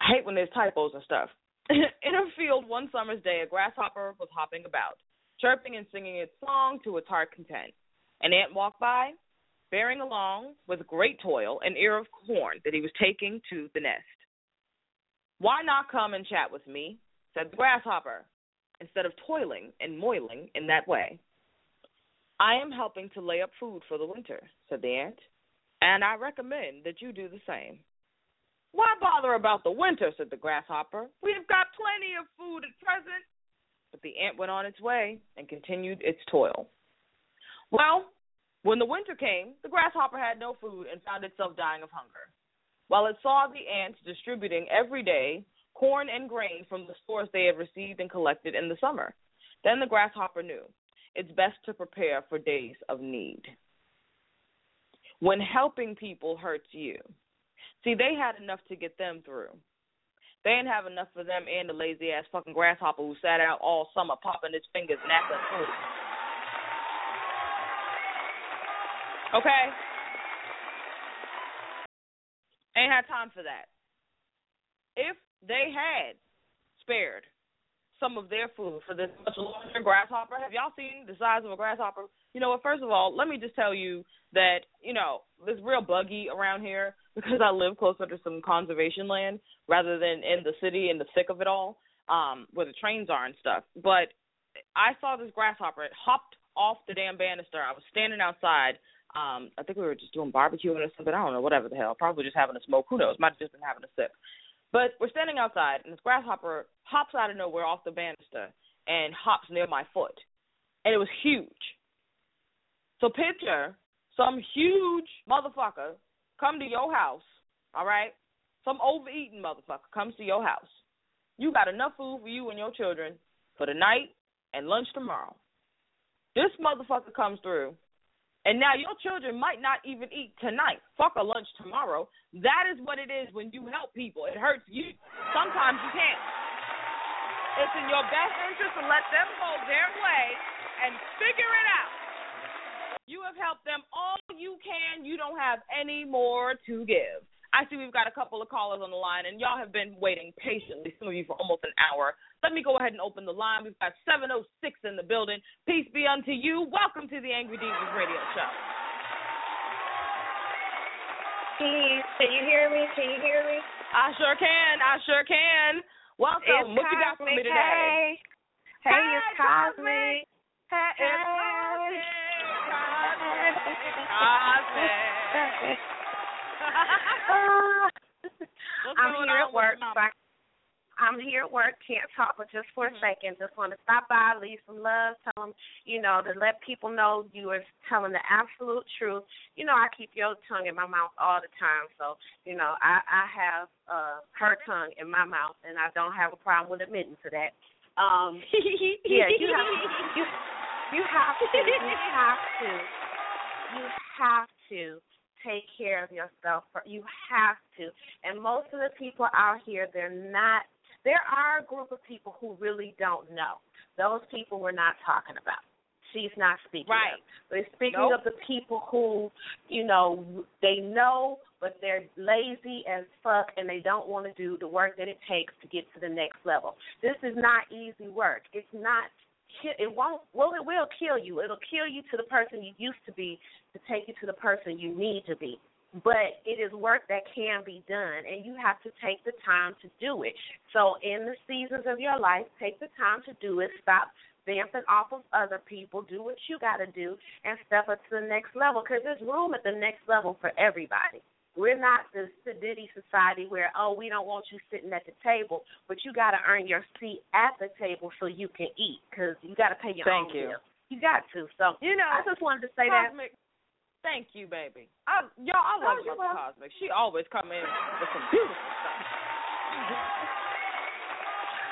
I hate when there's typos and stuff. In a field one summer's day, a grasshopper was hopping about, chirping and singing its song to its heart content. An ant walked by, bearing along with great toil an ear of corn that he was taking to the nest. Why not come and chat with me? said the grasshopper, instead of toiling and moiling in that way. I am helping to lay up food for the winter, said the ant, and I recommend that you do the same. Why bother about the winter, said the grasshopper. We have got plenty of food at present. But the ant went on its way and continued its toil. Well, when the winter came, the grasshopper had no food and found itself dying of hunger. While it saw the ants distributing every day corn and grain from the stores they had received and collected in the summer, then the grasshopper knew it's best to prepare for days of need. When helping people hurts you, see, they had enough to get them through. They didn't have enough for them and the lazy ass fucking grasshopper who sat out all summer popping his fingers and acting food. Okay? Ain't had time for that. If they had spared some of their food for this much larger grasshopper, have y'all seen the size of a grasshopper? You know what? First of all, let me just tell you that you know it's real buggy around here because I live closer to some conservation land rather than in the city in the thick of it all, um, where the trains are and stuff. But I saw this grasshopper. It hopped off the damn banister. I was standing outside um, I think we were just doing barbecuing or something. I don't know, whatever the hell. Probably just having a smoke. Who knows? Might have just been having a sip. But we're standing outside, and this grasshopper hops out of nowhere off the banister and hops near my foot, and it was huge. So picture some huge motherfucker come to your house, all right? Some overeating motherfucker comes to your house. You got enough food for you and your children for the night and lunch tomorrow. This motherfucker comes through and now your children might not even eat tonight. Fuck a lunch tomorrow. That is what it is when you help people. It hurts you. Sometimes you can't. It's in your best interest to let them go their way and figure it out. You have helped them all you can. You don't have any more to give. I see we've got a couple of callers on the line, and y'all have been waiting patiently, some of you for almost an hour. Let me go ahead and open the line. We've got 706 in the building. Peace be unto you. Welcome to the Angry Devas Radio Show. Peace. Can you hear me? Can you hear me? I sure can. I sure can. Welcome. It's what you got for me today? Hey, hey it's Cosmic. Hey, Hey, Cosmic. What's I'm here at work. so I- I'm here at work. Can't talk for just for a second. Just want to stop by, leave some love, tell them, you know, to let people know you are telling the absolute truth. You know, I keep your tongue in my mouth all the time, so you know, I I have uh her tongue in my mouth, and I don't have a problem with admitting to that. Um, yeah, you have you you have to you have to you have to take care of yourself. You have to. And most of the people out here, they're not. There are a group of people who really don't know. Those people we're not talking about. she's not speaking Right. of. They're speaking Nope. of the people who, you know, they know but they're lazy as fuck and they don't want to do the work that it takes to get to the next level. This is not easy work. It's not ki- it won't well it will kill you. It'll kill you to the person you used to be to take you to the person you need to be. But it is work that can be done and you have to take the time to do it. So in the seasons of your life, take the time to do it. Stop dancing off of other people. Do what you got to do and step up to the next level because there's room at the next level for everybody. We're not the sedity society where oh we don't want you sitting at the table, but you got to earn your seat at the table so you can eat because you got to pay your Thank own you. bills. You got to. So You know, I just wanted to say that. Thank you, baby. I, y'all, I love Oh, you're Mother. Cosmic. She always come in with some beautiful stuff.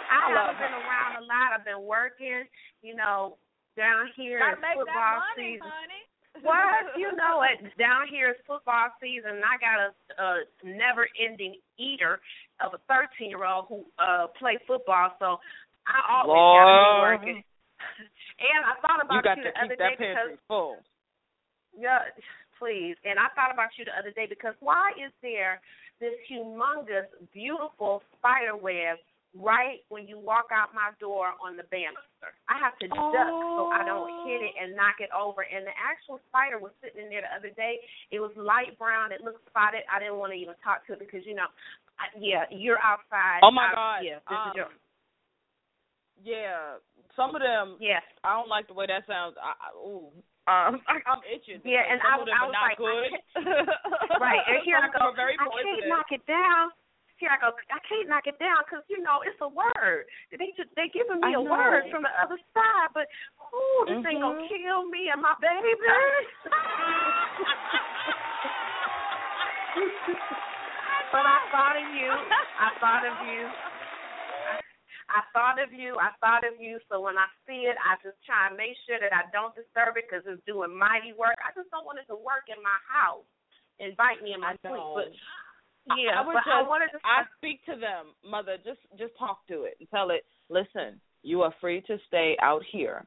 I, I love haven't been around a lot. I've been working, you know, down here Gotta make football that money, season. honey. What you know it down here is football season. and I got a, a never-ending eater of a 13-year-old who uh plays football, so I always got to be working. And I thought about You got you to the other keep day that because pantry full. yeah, please. And I thought about you the other day because why is there this humongous, beautiful spider web right when you walk out my door on the banister? I have to duck so I don't hit it and knock it over. And the actual spider was sitting in there the other day. It was light brown. It looked spotted. I didn't want to even talk to it because you know, I, yeah, you're outside. Oh my I- God. Yeah, this Um, is your. Yeah, some of them. Yes. I don't like the way that sounds. I, I, ooh, um, I, I'm itching. Yeah, and I of was- them I was not like, I good. right. And here I go. very I can't knock it down. Here I go. I can't knock it down because you know it's a word. They just they giving me I a word from the other side, but ooh, this ain't gonna Mhm. kill me and my baby. but I thought of you. I thought of you. I thought of you. I thought of you. So when I see it, I just try and make sure that I don't disturb it because it's doing mighty work. I just don't want it to work in my house, invite me in my sleep. But yeah, I would but just, I wanted to. I speak to them, mother. Just, just talk to it and tell it. Listen, you are free to stay out here.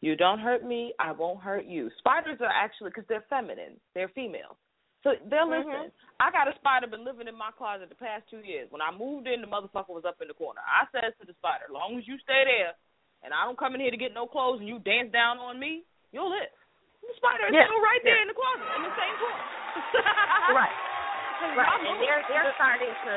You don't hurt me, I won't hurt you. Spiders are actually because they're feminine, they're female, so they'll Mhm. listen. I got a spider been living in my closet the past two years. When I moved in, the motherfucker was up in the corner. I said to the spider, long as you stay there, and I don't come in here to get no clothes, and you dance down on me, you'll live." The spider is Yeah, still right there yeah. in the closet, in the same corner. right, right, and they're they're starting to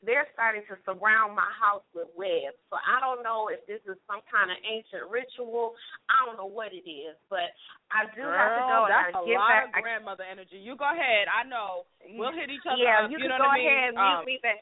they're starting to surround my house with webs. So I don't know if this is some kind of ancient ritual. I don't know what it is, but I do Girl, have to go and that's I a give lot back. of grandmother energy. You go ahead. I know. We'll hit each other yeah, up. you, You, can know go what I mean? ahead and mute Um, me back.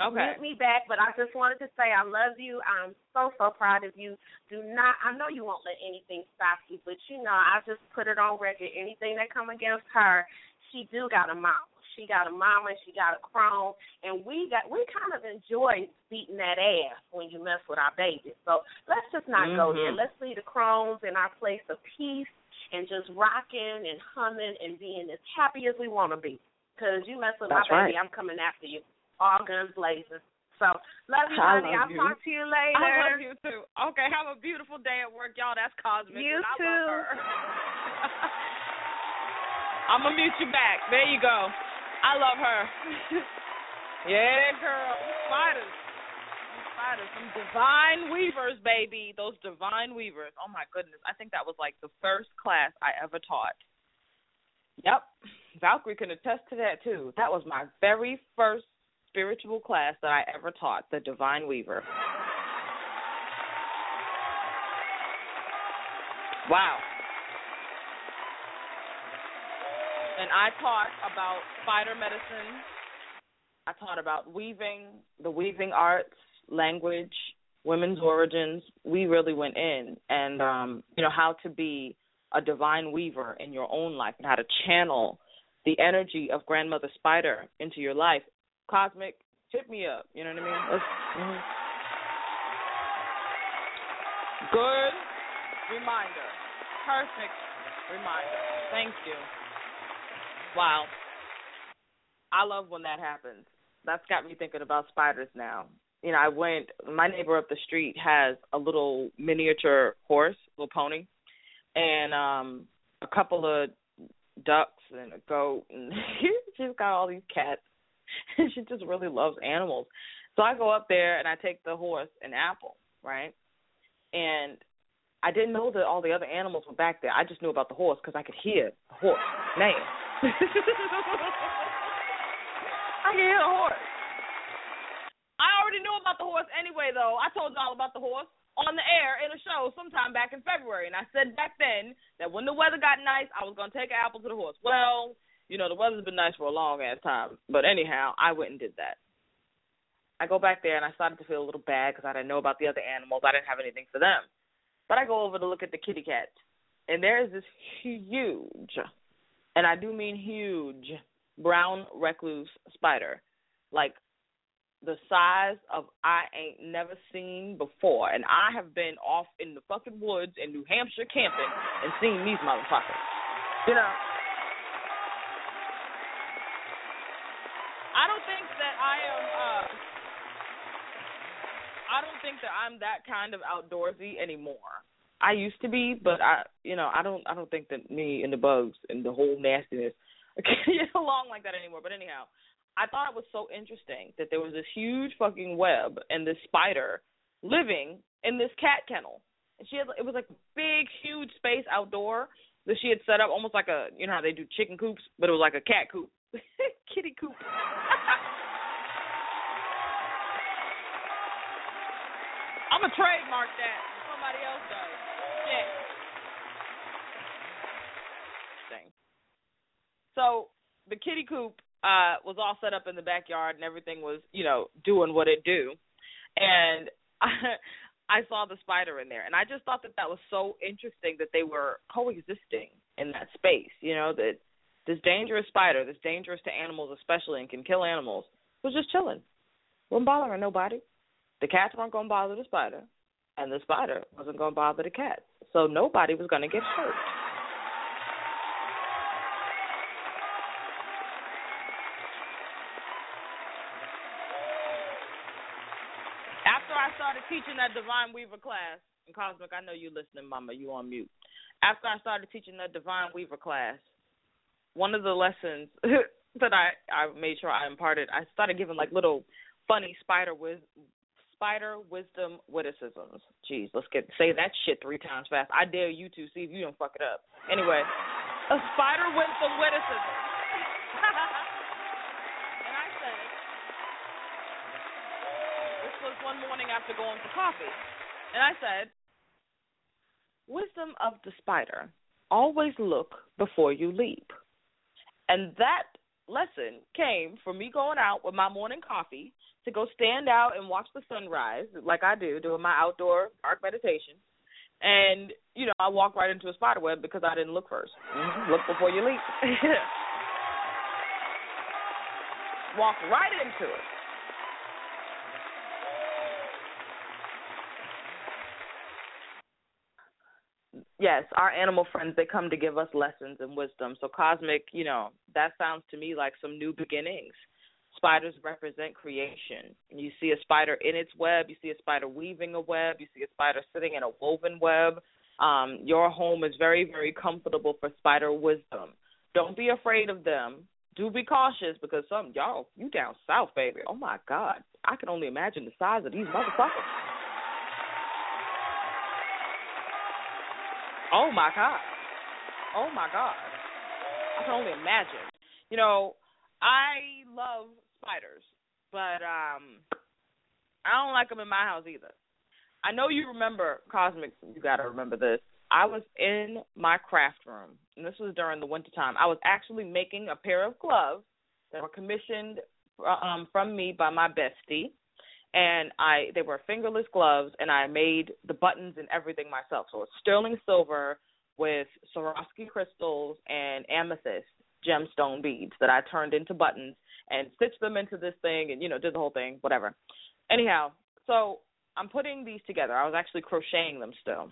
Okay. Mute me back, but I just wanted to say I love you. I'm so so proud of you. Do not. I know you won't let anything stop you, but you know I just put it on record. Anything that come against her, she do got a mama. She got a mama. She got a crone, and we got we kind of enjoy beating that ass when you mess with our babies. So let's just not go mm-hmm. there. Let's leave the crones in our place of peace and just rocking and humming and being as happy as we want to be. Cause you mess with That's my baby, right. I'm coming after you all guns blazing. So love you, I honey. love I'll you. talk to you later. I love you too. Okay, have a beautiful day at work, y'all. That's cosmic. You and I too. I'm gonna mute you back. There you go. I love her. yeah, girl. Spiders. Spiders. Some divine weavers, baby. Those divine weavers. Oh my goodness. I think that was like the first class I ever taught. Yep. Valkyrie can attest to that too. That was my very first spiritual class that I ever taught, the Divine Weaver. Wow. And I taught about spider medicine. I taught about weaving, the weaving arts, language, women's origins. We really went in and um, you know, how to be a divine weaver in your own life and how to channel the energy of grandmother spider into your life. Cosmic, hit me up. You know what I mean? Mhm. Good reminder. Perfect reminder. Thank you. Wow. I love when that happens. That's got me thinking about spiders now. you know, I went. My neighbor up the street has a little miniature horse, little pony, and um a couple of ducks and a goat, and she's got all these cats. She just really loves animals. So I go up there and I take the horse and apple, right? And I didn't know that all the other animals were back there. I just knew about the horse because I could hear the horse neighing. I could hear the horse. I already knew about the horse anyway, though. I told y'all about the horse on the air in a show sometime back in February, and I said back then that when the weather got nice, I was gonna take an apple to the horse. Well, you know the weather's been nice for a long ass time, but anyhow, I went and did that. I go back there and I started to feel a little bad because I didn't know about the other animals. I didn't have anything for them. But I go over to look at the kitty cat, and there is this huge, and I do mean huge, brown recluse spider, like the size of I ain't never seen before. And I have been off in the fucking woods in New Hampshire camping and seen these motherfuckers. You know. I don't think that I am uh I don't think that I'm that kind of outdoorsy anymore. I used to be, but I you know, I don't I don't think that me and the bugs and the whole nastiness can get along like that anymore. But anyhow, I thought it was so interesting that there was this huge fucking web and this spider living in this cat kennel. And she had it was like big, huge space outdoor that she had set up almost like a you know how they do chicken coops, but it was like a cat coop. Kitty coop. I'm gonna trademark that. Somebody else does. Thing. So the kitty coop uh was all set up in the backyard and everything was, you know, doing what it do. And I I saw the spider in there and I just thought that that was so interesting that they were coexisting in that space, you know, that this dangerous spider, this dangerous to animals especially and can kill animals, was just chilling. Wasn't bothering nobody. The cats weren't gonna bother the spider and the spider wasn't gonna bother the cat. So nobody was gonna get hurt. After I started teaching that Divine Weaver class, and Cosmic, I know you're listening, Mama, you on mute. After I started teaching that Divine Weaver class, one of the lessons that I I made sure I imparted, I started giving like little funny spider wis- spider wisdom witticisms. Jeez, let's get say that shit three times fast. I dare you to see if you don't fuck it up. Anyway, a spider wisdom witticism. and I said, this was one morning after going for coffee, and I said, wisdom of the spider: always look before you leap. And that lesson came from me going out with my morning coffee to go stand out and watch the sunrise, like I do, doing my outdoor dark meditation. And, you know, I walked right into a spider web because I didn't look 1st mm-hmm. Look before you leap. Walk right into it. Yes, our animal friends they come to give us lessons and wisdom. So cosmic, you know, that sounds to me like some new beginnings. Spiders represent creation. You see a spider in its web, you see a spider weaving a web, you see a spider sitting in a woven web. Um, your home is very, very comfortable for spider wisdom. Don't be afraid of them. Do be cautious because some y'all, you down south, baby. Oh my God, I can only imagine the size of these motherfuckers. Oh my god. Oh my god. I can only imagine. You know, I love spiders, but um I don't like them in my house either. I know you remember Cosmic, you got to remember this. I was in my craft room, and this was during the winter time. I was actually making a pair of gloves that were commissioned um, from me by my bestie, and I they were fingerless gloves and I made the buttons and everything myself. So it's sterling silver with Swarovski crystals and amethyst gemstone beads that I turned into buttons and stitched them into this thing and you know did the whole thing whatever. Anyhow, so I'm putting these together. I was actually crocheting them still.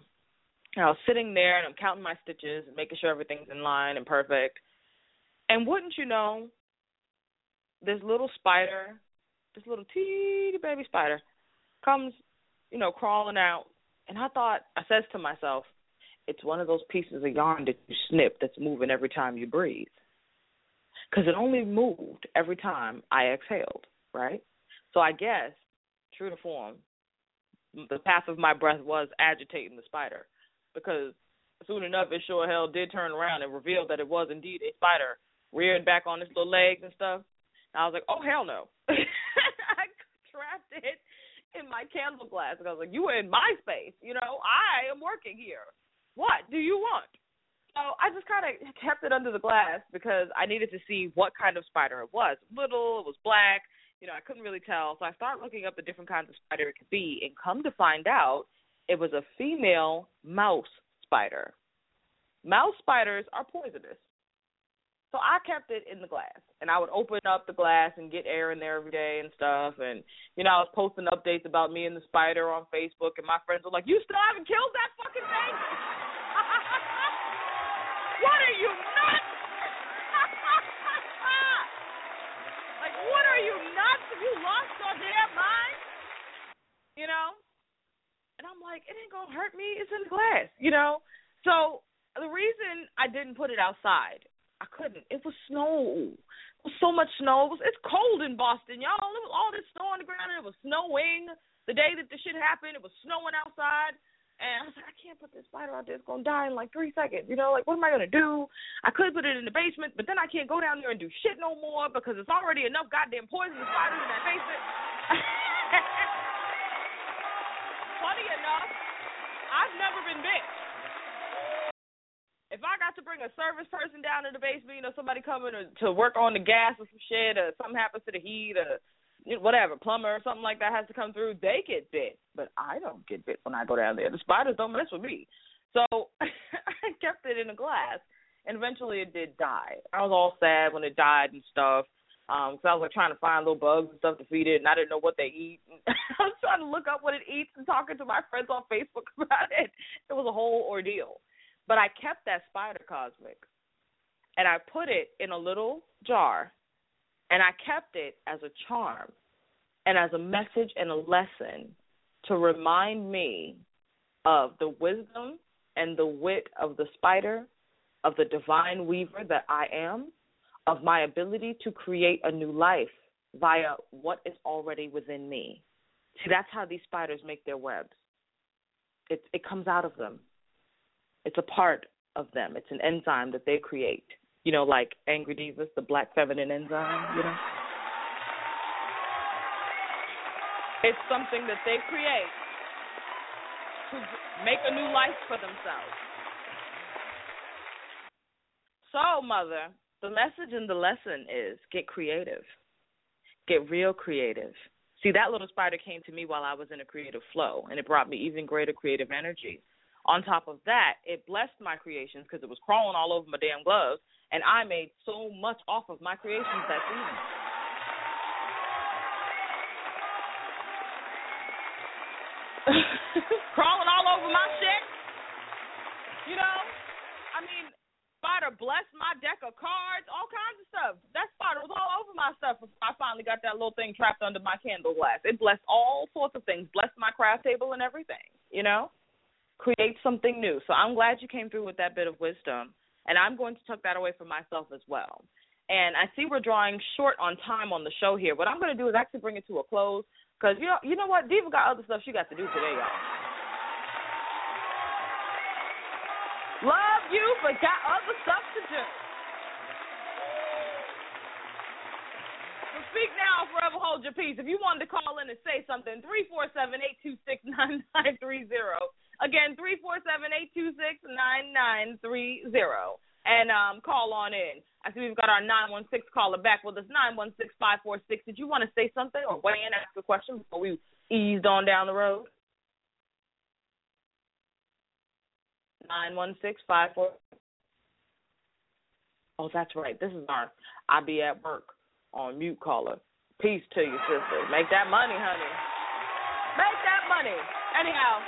And I was sitting there and I'm counting my stitches and making sure everything's in line and perfect. And wouldn't you know, this little spider this little teeny baby spider comes, you know, crawling out, and I thought I says to myself, it's one of those pieces of yarn that you snip that's moving every time you breathe. Because it only moved every time I exhaled, right? So I guess, true to form, the path of my breath was agitating the spider. Because soon enough, it sure hell did turn around and revealed that it was indeed a spider rearing back on its little legs and stuff. And I was like, oh, hell no. Trapped it in my candle glass. And I was like, you were in my space. You know, I am working here. What do you want? So I just kind of kept it under the glass because I needed to see what kind of spider it was. Little, it was black. You know, I couldn't really tell. So I started looking up the different kinds of spider it could be, and come to find out, it was a female mouse spider. Mouse spiders are poisonous. So I kept it in the glass, and I would open up the glass and get air in there every day and stuff. And you know, I was posting updates about me and the spider on Facebook, and my friends were like, "You still haven't killed that fucking thing? what are you nuts? like, what are you nuts? Have you lost your damn mind? You know?" And I'm like, "It ain't gonna hurt me. It's in the glass, you know." So the reason I didn't put it outside I couldn't. It was snow. It was so much snow. It was it's cold in Boston, y'all. It was all this snow on the ground and it was snowing. The day that the shit happened, it was snowing outside. And I was like, I can't put this spider out there. It's gonna die in like three seconds. You know, like what am I gonna do? I could put it in the basement, but then I can't go down there and do shit no more because it's already enough goddamn poisonous spiders in that basement. Funny enough, I've never been bit if I got to bring a service person down to the basement, you know, somebody coming to, to work on the gas or some shit, or something happens to the heat, or whatever, plumber or something like that has to come through, they get bit. But I don't get bit when I go down there. The spiders don't mess with me. So I kept it in a glass, and eventually it did die. I was all sad when it died and stuff. Um, so I was like trying to find little bugs and stuff to feed it, and I didn't know what they eat. I was trying to look up what it eats and talking to my friends on Facebook about it. It was a whole ordeal. But I kept that spider cosmic and I put it in a little jar and I kept it as a charm and as a message and a lesson to remind me of the wisdom and the wit of the spider, of the divine weaver that I am, of my ability to create a new life via what is already within me. See, that's how these spiders make their webs. It it comes out of them. It's a part of them. It's an enzyme that they create. You know, like Angry Devas, the black feminine enzyme, you know? It's something that they create to make a new life for themselves. So, mother, the message and the lesson is get creative. Get real creative. See, that little spider came to me while I was in a creative flow, and it brought me even greater creative energy. On top of that, it blessed my creations because it was crawling all over my damn gloves, and I made so much off of my creations that season. crawling all over my shit. You know, I mean, Spider blessed my deck of cards, all kinds of stuff. That spider was all over my stuff. I finally got that little thing trapped under my candle glass. It blessed all sorts of things, blessed my craft table and everything. You know create something new. So I'm glad you came through with that bit of wisdom, and I'm going to tuck that away for myself as well. And I see we're drawing short on time on the show here. What I'm going to do is actually bring it to a close because you know, you know what, Diva got other stuff she got to do today, y'all. Love you, but got other stuff to do. So speak now, forever hold your peace. If you wanted to call in and say something, three four seven eight two six nine nine three zero. Again, three four seven eight two six nine nine three zero. And um, call on in. I see we've got our 916 caller back with us, 916546. Did you want to say something or weigh in, ask a question before we eased on down the road? 916546. Oh, that's right. This is our I be at work on mute caller. Peace to you, sister. Make that money, honey. Make that money. Anyhow,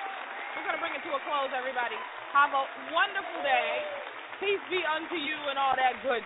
we're going to bring it to a close, everybody. Have a wonderful day. Peace be unto you and all that good